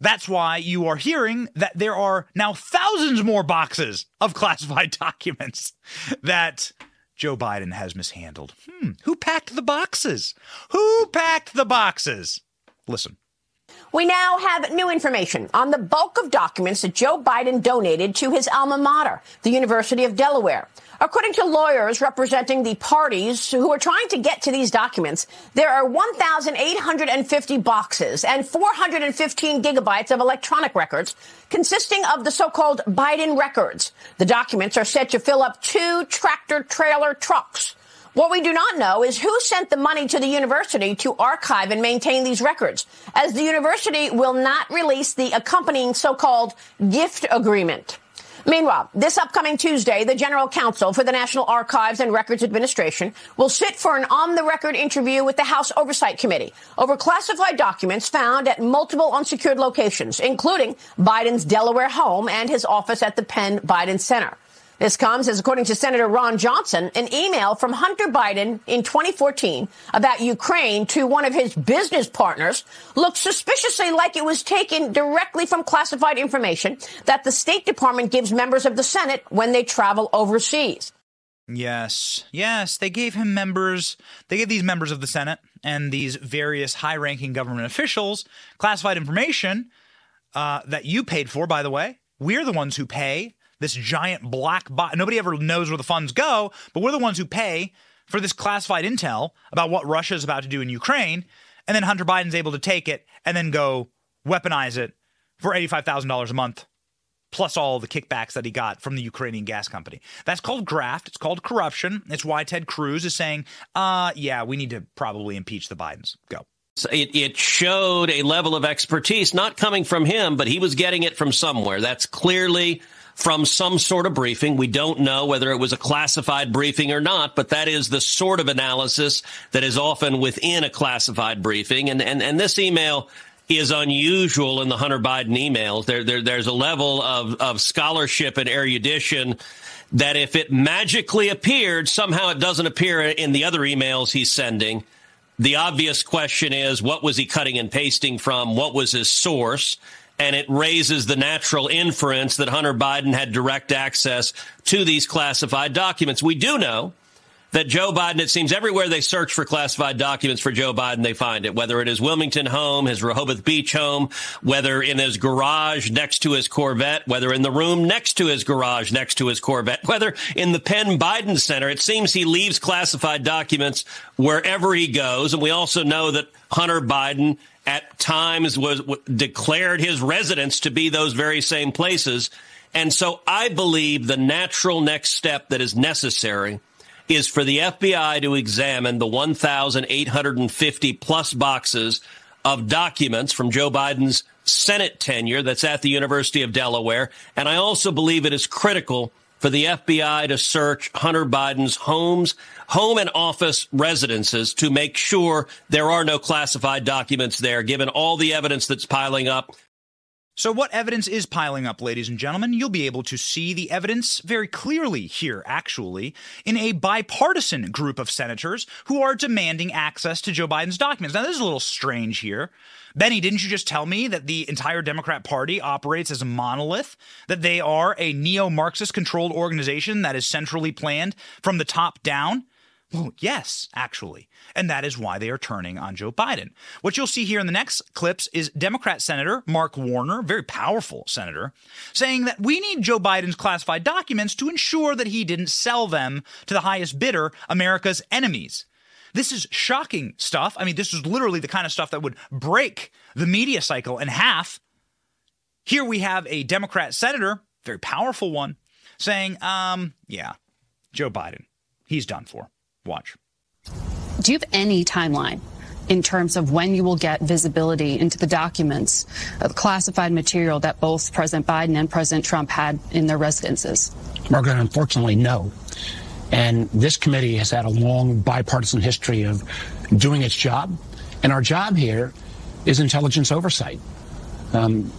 That's why you are hearing that there are now thousands more boxes of classified documents that Joe Biden has mishandled. Hmm, who packed the boxes? Who packed the boxes? Listen. We now have new information on the bulk of documents that Joe Biden donated to his alma mater, the University of Delaware. According to lawyers representing the parties who are trying to get to these documents, there are 1,850 boxes and 415 gigabytes of electronic records consisting of the so-called Biden records. The documents are said to fill up two tractor trailer trucks. What we do not know is who sent the money to the university to archive and maintain these records, as the university will not release the accompanying so-called gift agreement. Meanwhile, this upcoming Tuesday, the General Counsel for the National Archives and Records Administration will sit for an on-the-record interview with the House Oversight Committee over classified documents found at multiple unsecured locations, including Biden's Delaware home and his office at the Penn Biden Center. This comes as, according to Senator Ron Johnson, an email from Hunter Biden in 2014 about Ukraine to one of his business partners looked suspiciously like it was taken directly from classified information that the State Department gives members of the Senate when they travel overseas. Yes, yes, they gave him members, they gave these members of the Senate and these various high ranking government officials classified information uh, that you paid for, by the way. We're the ones who pay this giant black box. Nobody ever knows where the funds go, but we're the ones who pay for this classified intel about what Russia is about to do in Ukraine. And then Hunter Biden's able to take it and then go weaponize it for $85,000 a month plus all the kickbacks that he got from the Ukrainian gas company. That's called graft. It's called corruption. It's why Ted Cruz is saying, uh, yeah, we need to probably impeach the Bidens. Go. It, it showed a level of expertise, not coming from him, but he was getting it from somewhere. That's clearly from some sort of briefing. We don't know whether it was a classified briefing or not, but that is the sort of analysis that is often within a classified briefing. And, and, and this email is unusual in the Hunter Biden emails. There, there, there's a level of, of scholarship and erudition that if it magically appeared, somehow it doesn't appear in the other emails he's sending. The obvious question is, what was he cutting and pasting from? What was his source? And it raises the natural inference that Hunter Biden had direct access to these classified documents. We do know that Joe Biden, it seems everywhere they search for classified documents for Joe Biden, they find it, whether it is Wilmington home, his Rehoboth Beach home, whether in his garage next to his Corvette, whether in the room next to his garage next to his Corvette, whether in the Penn Biden Center. It seems he leaves classified documents wherever he goes. And we also know that Hunter Biden at times was declared his residence to be those very same places. And so I believe the natural next step that is necessary is for the FBI to examine the 1,850 plus boxes of documents from Joe Biden's Senate tenure that's at the University of Delaware. And I also believe it is critical for the FBI to search Hunter Biden's homes, home and office residences to make sure there are no classified documents there, given all the evidence that's piling up so, what evidence is piling up, ladies and gentlemen? You'll be able to see the evidence very clearly here, actually, in a bipartisan group of senators who are demanding access to Joe Biden's documents. Now, this is a little strange here. Benny, didn't you just tell me that the entire Democrat Party operates as a monolith? That they are a neo Marxist controlled organization that is centrally planned from the top down? Well, yes, actually. And that is why they are turning on Joe Biden. What you'll see here in the next clips is Democrat Senator Mark Warner, very powerful senator, saying that we need Joe Biden's classified documents to ensure that he didn't sell them to the highest bidder, America's enemies. This is shocking stuff. I mean, this is literally the kind of stuff that would break the media cycle in half. Here we have a Democrat senator, very powerful one, saying, um, yeah, Joe Biden, he's done for. Watch. Do you have any timeline in terms of when you will get visibility into the documents, uh, classified material that both President Biden and President Trump had in their residences? Margaret, unfortunately, no. And this committee has had a long bipartisan history of doing its job. And our job here is intelligence oversight. Um,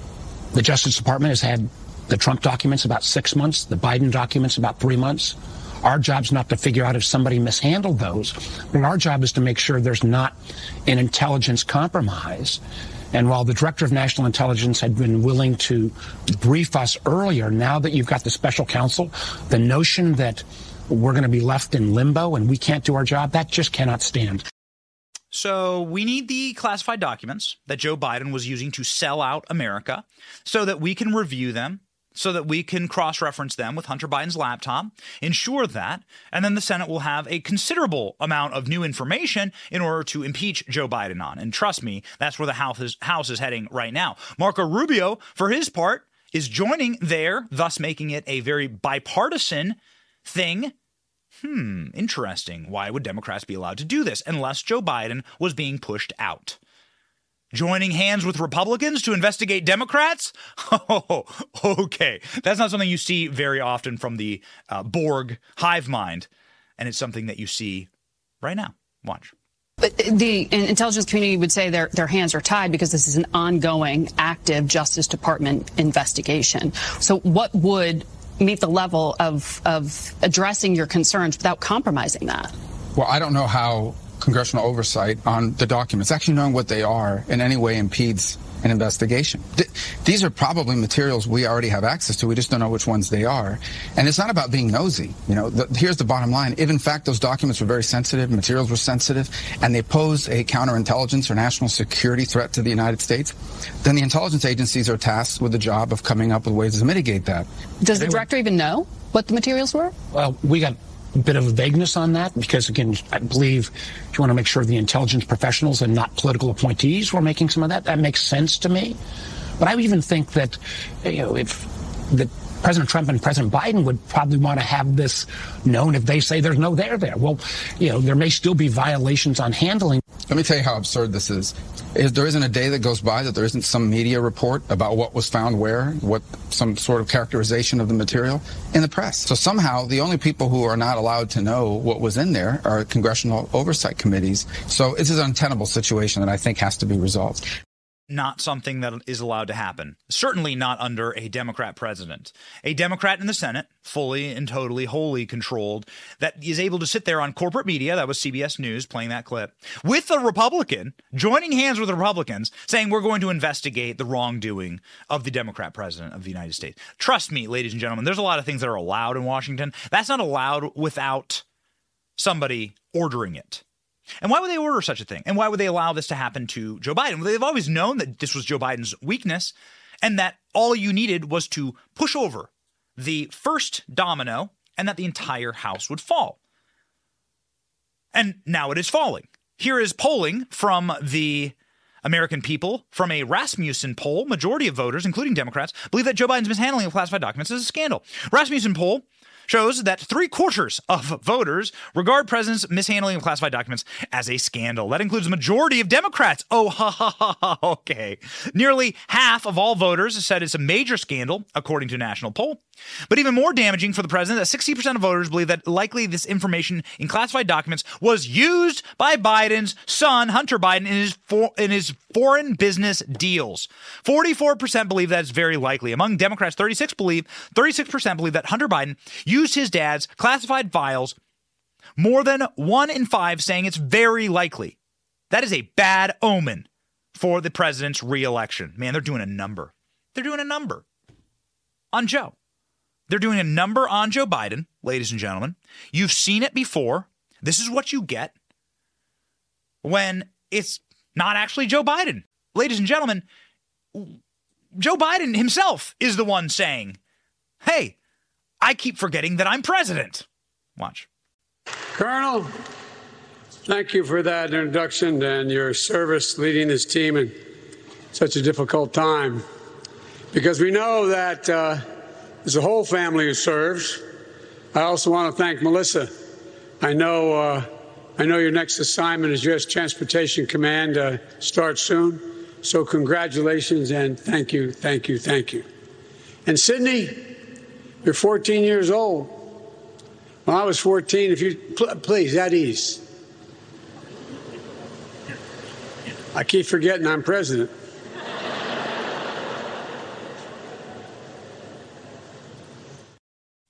the Justice Department has had the Trump documents about six months, the Biden documents about three months. Our job's not to figure out if somebody mishandled those, but our job is to make sure there's not an intelligence compromise. And while the director of national intelligence had been willing to brief us earlier, now that you've got the special counsel, the notion that we're going to be left in limbo and we can't do our job, that just cannot stand. So we need the classified documents that Joe Biden was using to sell out America so that we can review them so that we can cross reference them with Hunter Biden's laptop, ensure that, and then the Senate will have a considerable amount of new information in order to impeach Joe Biden on. And trust me, that's where the House is, House is heading right now. Marco Rubio, for his part, is joining there, thus making it a very bipartisan thing. Hmm, interesting. Why would Democrats be allowed to do this unless Joe Biden was being pushed out? Joining hands with Republicans to investigate Democrats? Oh, okay. That's not something you see very often from the uh, Borg hive mind. And it's something that you see right now. Watch. But the intelligence community would say their, their hands are tied because this is an ongoing, active Justice Department investigation. So, what would meet the level of, of addressing your concerns without compromising that? Well, I don't know how congressional oversight on the documents. Actually knowing what they are in any way impedes an investigation. Th- these are probably materials we already have access to. We just don't know which ones they are. And it's not about being nosy. You know, the, here's the bottom line. If in fact those documents were very sensitive, materials were sensitive, and they pose a counterintelligence or national security threat to the United States, then the intelligence agencies are tasked with the job of coming up with ways to mitigate that. Does the director even know what the materials were? Well, we got a bit of vagueness on that because, again, I believe if you want to make sure the intelligence professionals and not political appointees were making some of that, that makes sense to me. But I even think that, you know, if that President Trump and President Biden would probably want to have this known if they say there's no there there. Well, you know, there may still be violations on handling. Let me tell you how absurd this is. There isn't a day that goes by that there isn't some media report about what was found where, what some sort of characterization of the material in the press. So somehow the only people who are not allowed to know what was in there are congressional oversight committees. So this is an untenable situation that I think has to be resolved not something that is allowed to happen. Certainly not under a Democrat president. A Democrat in the Senate, fully and totally, wholly controlled, that is able to sit there on corporate media, that was CBS News playing that clip, with a Republican, joining hands with the Republicans, saying we're going to investigate the wrongdoing of the Democrat president of the United States. Trust me, ladies and gentlemen, there's a lot of things that are allowed in Washington. That's not allowed without somebody ordering it. And why would they order such a thing? And why would they allow this to happen to Joe Biden? Well, they've always known that this was Joe Biden's weakness and that all you needed was to push over the first domino and that the entire house would fall. And now it is falling. Here is polling from the American people from a Rasmussen poll. Majority of voters, including Democrats, believe that Joe Biden's mishandling of classified documents is a scandal. Rasmussen poll shows that three quarters of voters regard president's mishandling of classified documents as a scandal. That includes a majority of Democrats. Oh, ha ha ha ha. Okay. Nearly half of all voters said it's a major scandal, according to a national poll. But even more damaging for the president, that 60% of voters believe that likely this information in classified documents was used by Biden's son, Hunter Biden, in his for, in his foreign business deals. 44% believe that it's very likely. Among Democrats, 36 believe 36% believe that Hunter Biden used his dad's classified files. More than one in five saying it's very likely. That is a bad omen for the president's reelection. Man, they're doing a number. They're doing a number on Joe. They're doing a number on Joe Biden, ladies and gentlemen. You've seen it before. This is what you get when it's not actually Joe Biden. Ladies and gentlemen, Joe Biden himself is the one saying, Hey, I keep forgetting that I'm president. Watch. Colonel, thank you for that introduction and your service leading this team in such a difficult time. Because we know that. Uh, there's a whole family who serves. I also want to thank Melissa. I know, uh, I know your next assignment as U.S. Transportation Command uh, starts soon. So congratulations and thank you, thank you, thank you. And Sydney, you're 14 years old. When I was 14, if you please at ease. I keep forgetting I'm president.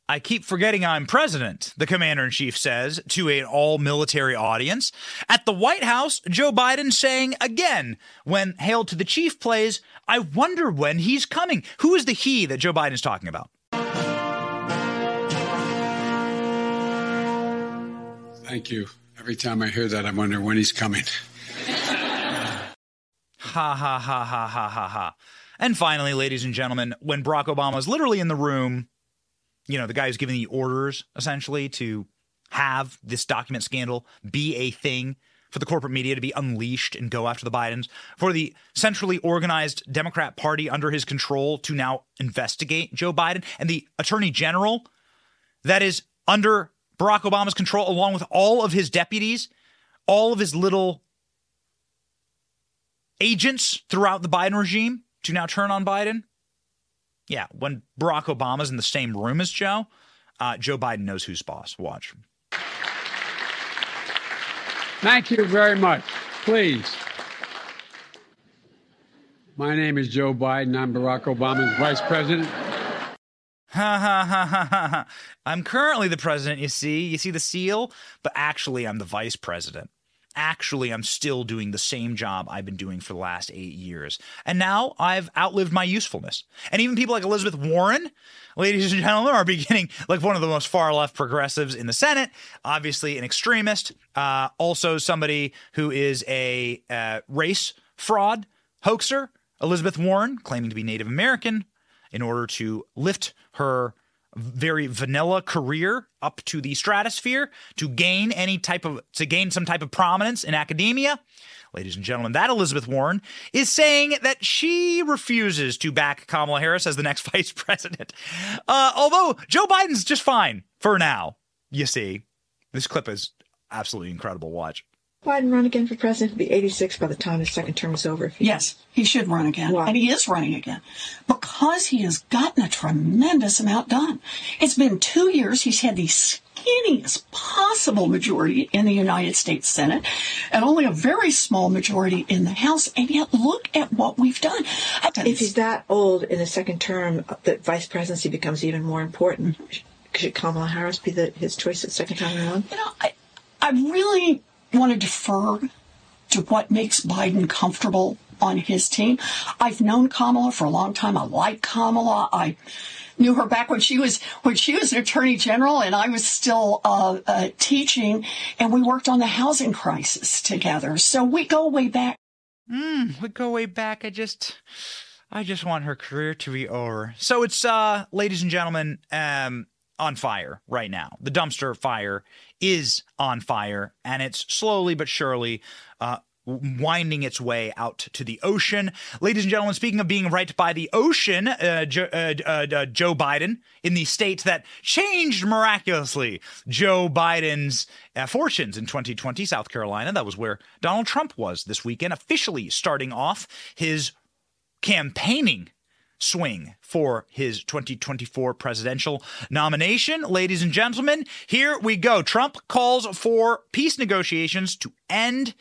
I keep forgetting I'm president, the commander in chief says to an all military audience. At the White House, Joe Biden saying again when Hail to the Chief plays, I wonder when he's coming. Who is the he that Joe Biden is talking about? Thank you. Every time I hear that, I wonder when he's coming. ha ha ha ha ha ha ha. And finally, ladies and gentlemen, when Barack Obama was literally in the room you know, the guy who's giving the orders essentially to have this document scandal be a thing for the corporate media to be unleashed and go after the Bidens, for the centrally organized Democrat Party under his control to now investigate Joe Biden, and the attorney general that is under Barack Obama's control, along with all of his deputies, all of his little agents throughout the Biden regime to now turn on Biden. Yeah, when Barack Obama's in the same room as Joe, uh, Joe Biden knows who's boss. Watch. Thank you very much. Please. My name is Joe Biden. I'm Barack Obama's vice president. Ha ha ha ha ha. I'm currently the president, you see. You see the seal? But actually, I'm the vice president actually I'm still doing the same job I've been doing for the last eight years. And now I've outlived my usefulness. And even people like Elizabeth Warren, ladies and gentlemen, are beginning like one of the most far left progressives in the Senate, obviously an extremist, uh, also somebody who is a uh, race fraud hoaxer. Elizabeth Warren, claiming to be Native American in order to lift her very vanilla career up to the stratosphere to gain any type of to gain some type of prominence in academia. Ladies and gentlemen, that Elizabeth Warren is saying that she refuses to back Kamala Harris as the next vice president. Uh, although Joe Biden's just fine for now. You see, this clip is absolutely incredible. Watch. Biden run again for president? He'll be 86 by the time his second term is over. He yes, he should run again. Why? And he is running again because he has gotten a tremendous amount done. It's been two years. He's had the skinniest possible majority in the United States Senate and only a very small majority in the House. And yet, look at what we've done. If he's that old in the second term, the vice presidency becomes even more important. Should Kamala Harris be the, his choice at second time around? You know, I, I really want to defer to what makes Biden comfortable on his team. I've known Kamala for a long time. I like Kamala. I knew her back when she was when she was an attorney general and I was still uh, uh, teaching, and we worked on the housing crisis together. So we go way back. Mm, we go way back. I just, I just want her career to be over. So it's, uh, ladies and gentlemen, um, on fire right now. The dumpster fire is on fire, and it's slowly but surely uh, winding its way out to the ocean. Ladies and gentlemen, speaking of being right by the ocean, uh, jo- uh, uh, Joe Biden in the state that changed miraculously Joe Biden's uh, fortunes in 2020, South Carolina. That was where Donald Trump was this weekend, officially starting off his campaigning swing for his 2024 presidential nomination. Ladies and gentlemen, here we go. Trump calls for peace negotiations to end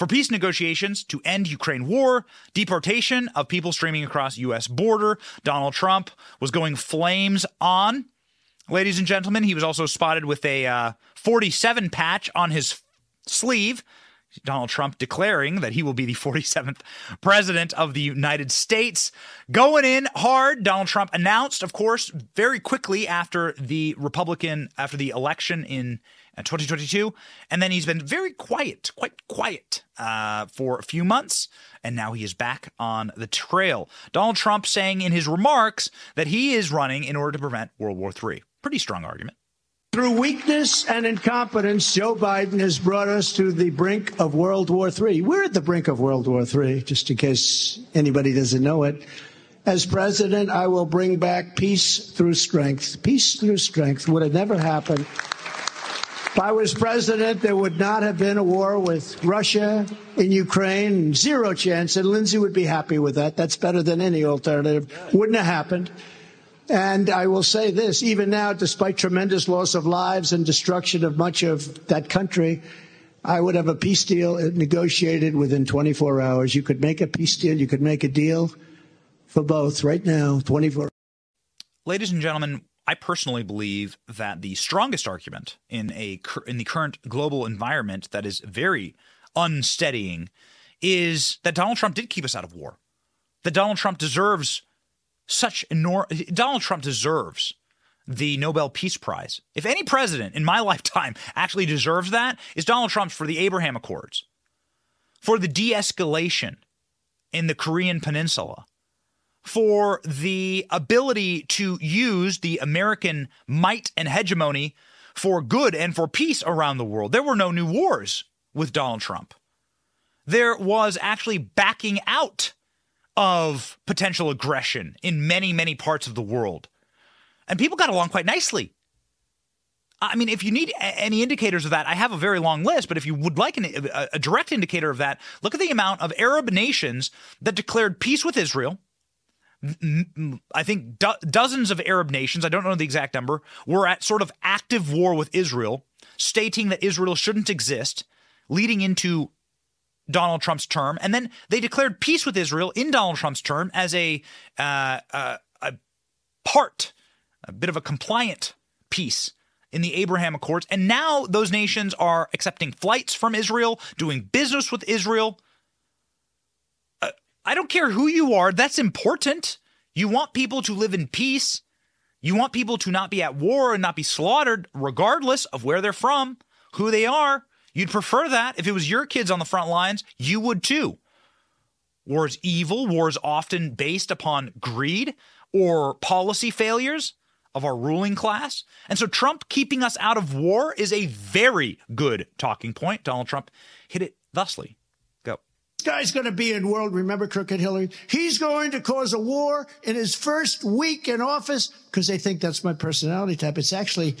for peace negotiations to end Ukraine war, deportation of people streaming across US border. Donald Trump was going flames on. Ladies and gentlemen, he was also spotted with a uh, 47 patch on his sleeve Donald Trump declaring that he will be the 47th president of the United States. Going in hard, Donald Trump announced, of course, very quickly after the Republican, after the election in 2022. And then he's been very quiet, quite quiet uh, for a few months. And now he is back on the trail. Donald Trump saying in his remarks that he is running in order to prevent World War III. Pretty strong argument. Through weakness and incompetence, Joe Biden has brought us to the brink of World War III. We're at the brink of World War III, just in case anybody doesn't know it. As president, I will bring back peace through strength. Peace through strength would have never happened. If I was president, there would not have been a war with Russia in Ukraine. Zero chance. And Lindsey would be happy with that. That's better than any alternative. Wouldn't have happened. And I will say this, even now, despite tremendous loss of lives and destruction of much of that country, I would have a peace deal negotiated within 24 hours. You could make a peace deal. You could make a deal for both right now, 24. Ladies and gentlemen, I personally believe that the strongest argument in a in the current global environment that is very unsteadying is that Donald Trump did keep us out of war. That Donald Trump deserves such enormous. Donald Trump deserves the Nobel Peace Prize. If any president in my lifetime actually deserves that, is Donald Trump for the Abraham Accords, for the de escalation in the Korean Peninsula, for the ability to use the American might and hegemony for good and for peace around the world. There were no new wars with Donald Trump. There was actually backing out of potential aggression in many, many parts of the world. And people got along quite nicely. I mean, if you need any indicators of that, I have a very long list, but if you would like an, a, a direct indicator of that, look at the amount of Arab nations that declared peace with Israel. I think do- dozens of Arab nations, I don't know the exact number, were at sort of active war with Israel, stating that Israel shouldn't exist, leading into Donald Trump's term, and then they declared peace with Israel in Donald Trump's term as a uh, uh, a part, a bit of a compliant peace in the Abraham Accords, and now those nations are accepting flights from Israel, doing business with Israel. Uh, I don't care who you are; that's important. You want people to live in peace. You want people to not be at war and not be slaughtered, regardless of where they're from, who they are. You'd prefer that. If it was your kids on the front lines, you would too. War is evil. War is often based upon greed or policy failures. of our ruling class. And so Trump keeping us out of war is a very good talking point. Donald Trump hit it thusly. Go. This guy's going to be in world. Remember Crooked Hillary? He's going to cause a war in his first week in office because they think that's my personality type. It's actually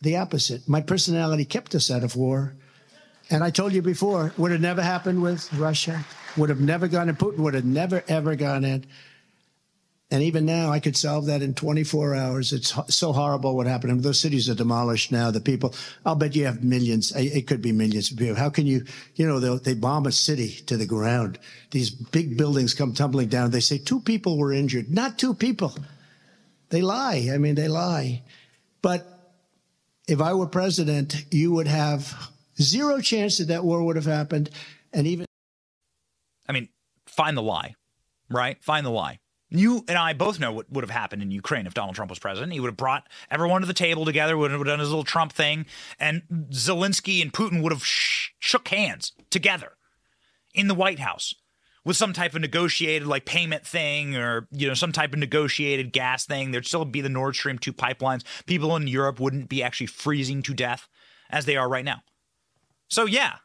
the opposite. My personality kept us out of war. And I told you before, would have never happened with Russia. Would have never gone in. Putin would have never, ever gone in. And even now, I could solve that in 24 hours. It's so horrible what happened. I mean, those cities are demolished now. The people, I'll bet you have millions. It could be millions of people. How can you, you know, they bomb a city to the ground. These big buildings come tumbling down. They say two people were injured. Not two people. They lie. I mean, they lie. But if I were president, you would have zero chance that that war would have happened. And even. I mean, find the lie, right? Find the lie. You and I both know what would have happened in Ukraine if Donald Trump was president. He would have brought everyone to the table together, would have done his little Trump thing, and Zelensky and Putin would have sh- shook hands together in the White House with some type of negotiated like payment thing or you know some type of negotiated gas thing. There'd still be the Nord Stream 2 pipelines. People in Europe wouldn't be actually freezing to death as they are right now. So yeah.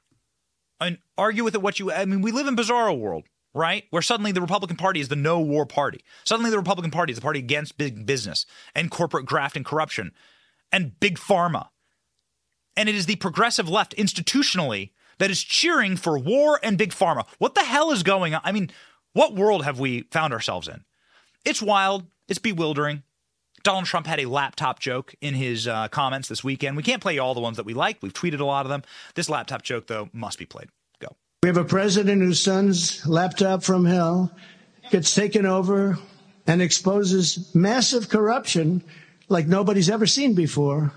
Mean, argue with it what you I mean, we live in bizarro world right? Where suddenly the Republican Party is the no war party. Suddenly the Republican Party is the party against big business and corporate graft and corruption and big pharma. And it is the progressive left institutionally that is cheering for war and big pharma. What the hell is going on? I mean, what world have we found ourselves in? It's wild. It's bewildering. Donald Trump had a laptop joke in his uh, comments this weekend. We can't play all the ones that we like. We've tweeted a lot of them. This laptop joke, though, must be played. Go. We have a president whose son's laptop from hell gets taken over and exposes massive corruption like nobody's ever seen before.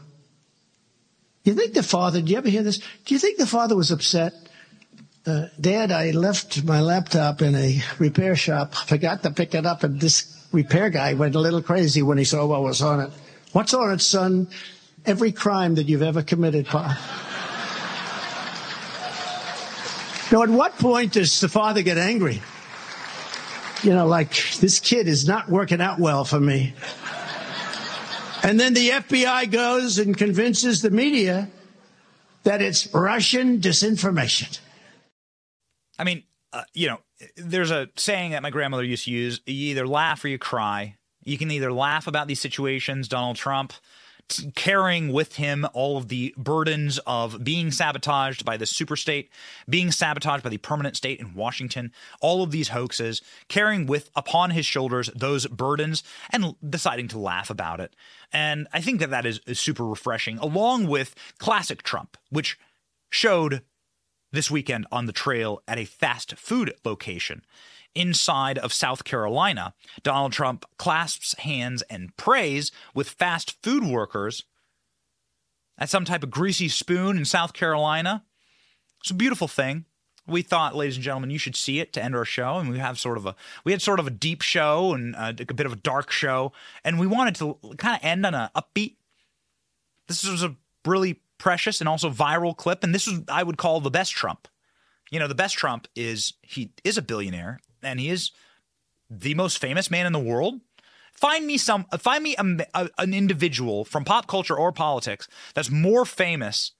You think the father, do you ever hear this? Do you think the father was upset? Uh, Dad, I left my laptop in a repair shop, forgot to pick it up, and this repair guy went a little crazy when he saw what was on it. What's on it, son? Every crime that you've ever committed, Pa. Now, at what point does the father get angry? You know, like, this kid is not working out well for me. And then the FBI goes and convinces the media that it's Russian disinformation. I mean, uh, you know, there's a saying that my grandmother used to use you either laugh or you cry. You can either laugh about these situations, Donald Trump, carrying with him all of the burdens of being sabotaged by the superstate, being sabotaged by the permanent state in Washington, all of these hoaxes, carrying with upon his shoulders those burdens and deciding to laugh about it. And I think that that is, is super refreshing, along with classic Trump, which showed this weekend on the trail at a fast food location inside of South Carolina, Donald Trump clasps hands and prays with fast food workers at some type of greasy spoon in South Carolina. It's a beautiful thing. We thought, ladies and gentlemen, you should see it to end our show, and we have sort of a we had sort of a deep show and a, a bit of a dark show, and we wanted to kind of end on a upbeat. This was a really precious and also viral clip, and this was I would call the best Trump. You know, the best Trump is he is a billionaire and he is the most famous man in the world. Find me some, find me a, a, an individual from pop culture or politics that's more famous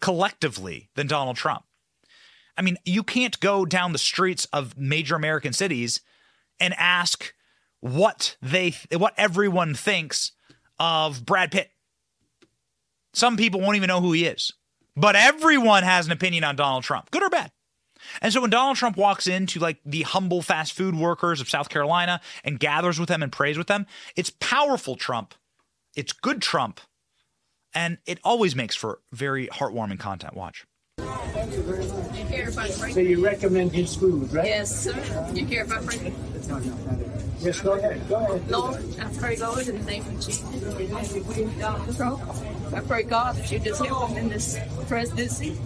collectively than Donald Trump. I mean, you can't go down the streets of major American cities and ask what they, what everyone thinks of Brad Pitt. Some people won't even know who he is, but everyone has an opinion on Donald Trump, good or bad. And so when Donald Trump walks into like the humble fast food workers of South Carolina and gathers with them and prays with them, it's powerful Trump. It's good Trump. And it always makes for very heartwarming content. Watch. You So you recommend his food, right? Yes, sir. You care about Frankie? Yes, go ahead. Go ahead. Lord, I pray, Lord, in the name of Jesus, I pray, God, that you just help him in this presidency.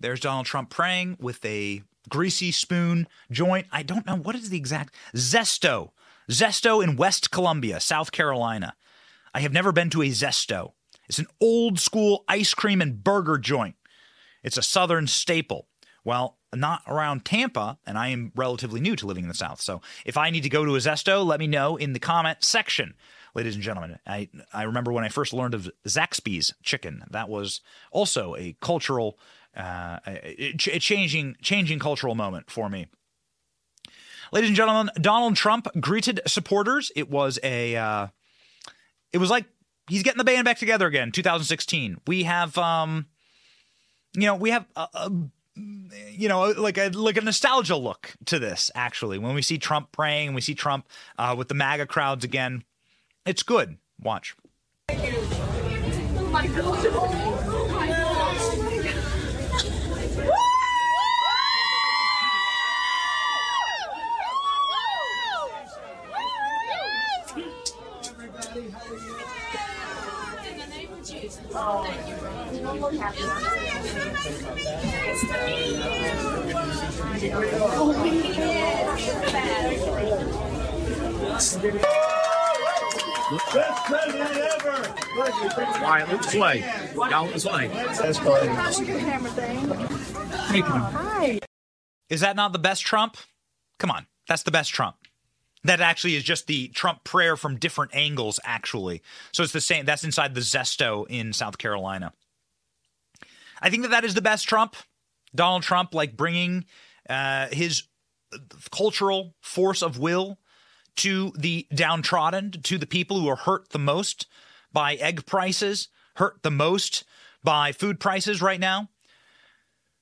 There's Donald Trump praying with a greasy spoon joint. I don't know what is the exact Zesto. Zesto in West Columbia, South Carolina. I have never been to a Zesto. It's an old school ice cream and burger joint. It's a southern staple. Well, not around Tampa, and I am relatively new to living in the South. So if I need to go to a Zesto, let me know in the comment section, ladies and gentlemen. I, I remember when I first learned of Zaxby's chicken. That was also a cultural, uh, a, a changing, changing cultural moment for me. Ladies and gentlemen, Donald Trump greeted supporters. It was a, uh, it was like he's getting the band back together again. 2016. We have, um, you know, we have a, a you know, like a like a nostalgia look to this. Actually, when we see Trump praying, we see Trump uh, with the MAGA crowds again. It's good. Watch. Best president ever! Y'all. That's Hi. Is that not the best Trump? Come on, that's the best Trump. That actually is just the Trump prayer from different angles, actually. So it's the same. That's inside the Zesto in South Carolina. I think that that is the best Trump. Donald Trump, like bringing uh, his cultural force of will to the downtrodden, to the people who are hurt the most by egg prices, hurt the most by food prices right now.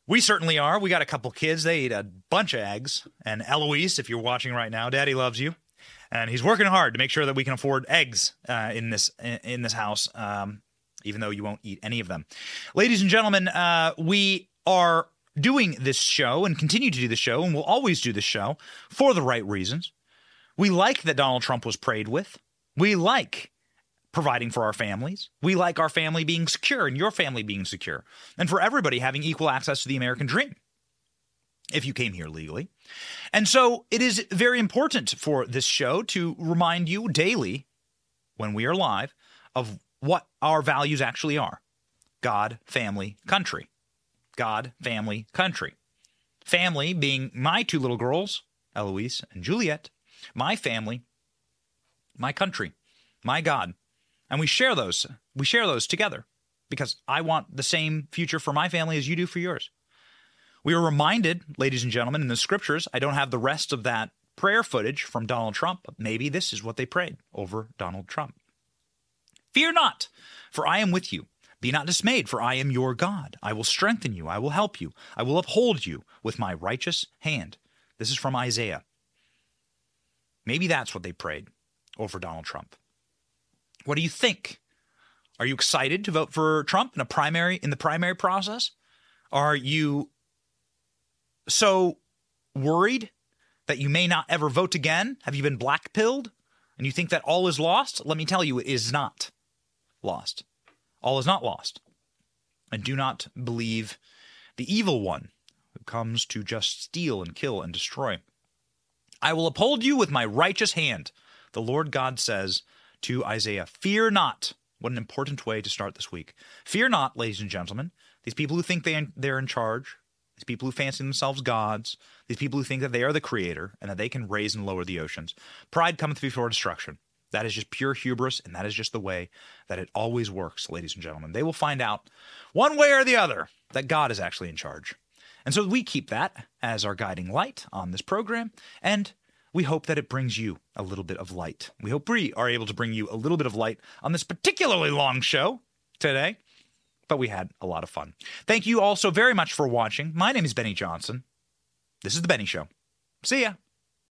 We certainly are. We got a couple kids. They eat a bunch of eggs. And Eloise, if you're watching right now, Daddy loves you, and he's working hard to make sure that we can afford eggs uh, in this in this house. Um, even though you won't eat any of them, ladies and gentlemen, uh, we are doing this show and continue to do the show, and we'll always do the show for the right reasons. We like that Donald Trump was prayed with. We like providing for our families. We like our family being secure and your family being secure, and for everybody having equal access to the American dream if you came here legally. And so it is very important for this show to remind you daily when we are live of what our values actually are God, family, country. God, family, country. Family being my two little girls, Eloise and Juliet, my family, my country, my God. And we share those. We share those together because I want the same future for my family as you do for yours. We are reminded, ladies and gentlemen, in the scriptures, I don't have the rest of that prayer footage from Donald Trump, but maybe this is what they prayed over Donald Trump. Fear not, for I am with you. Be not dismayed, for I am your God. I will strengthen you. I will help you. I will uphold you with my righteous hand. This is from Isaiah. Maybe that's what they prayed over Donald Trump. What do you think? Are you excited to vote for Trump in a primary in the primary process? Are you so worried that you may not ever vote again? Have you been blackpilled and you think that all is lost? Let me tell you, it is not lost. All is not lost. And do not believe the evil one who comes to just steal and kill and destroy. I will uphold you with my righteous hand, the Lord God says to Isaiah. Fear not. What an important way to start this week. Fear not, ladies and gentlemen. These people who think they, they're in charge, these people who fancy themselves gods, these people who think that they are the creator and that they can raise and lower the oceans. Pride cometh before destruction. That is just pure hubris, and that is just the way that it always works, ladies and gentlemen. They will find out one way or the other that God is actually in charge. And so we keep that as our guiding light on this program, and we hope that it brings you a little bit of light. We hope we are able to bring you a little bit of light on this particularly long show today, but we had a lot of fun. Thank you all so very much for watching. My name is Benny Johnson. This is The Benny Show. See ya.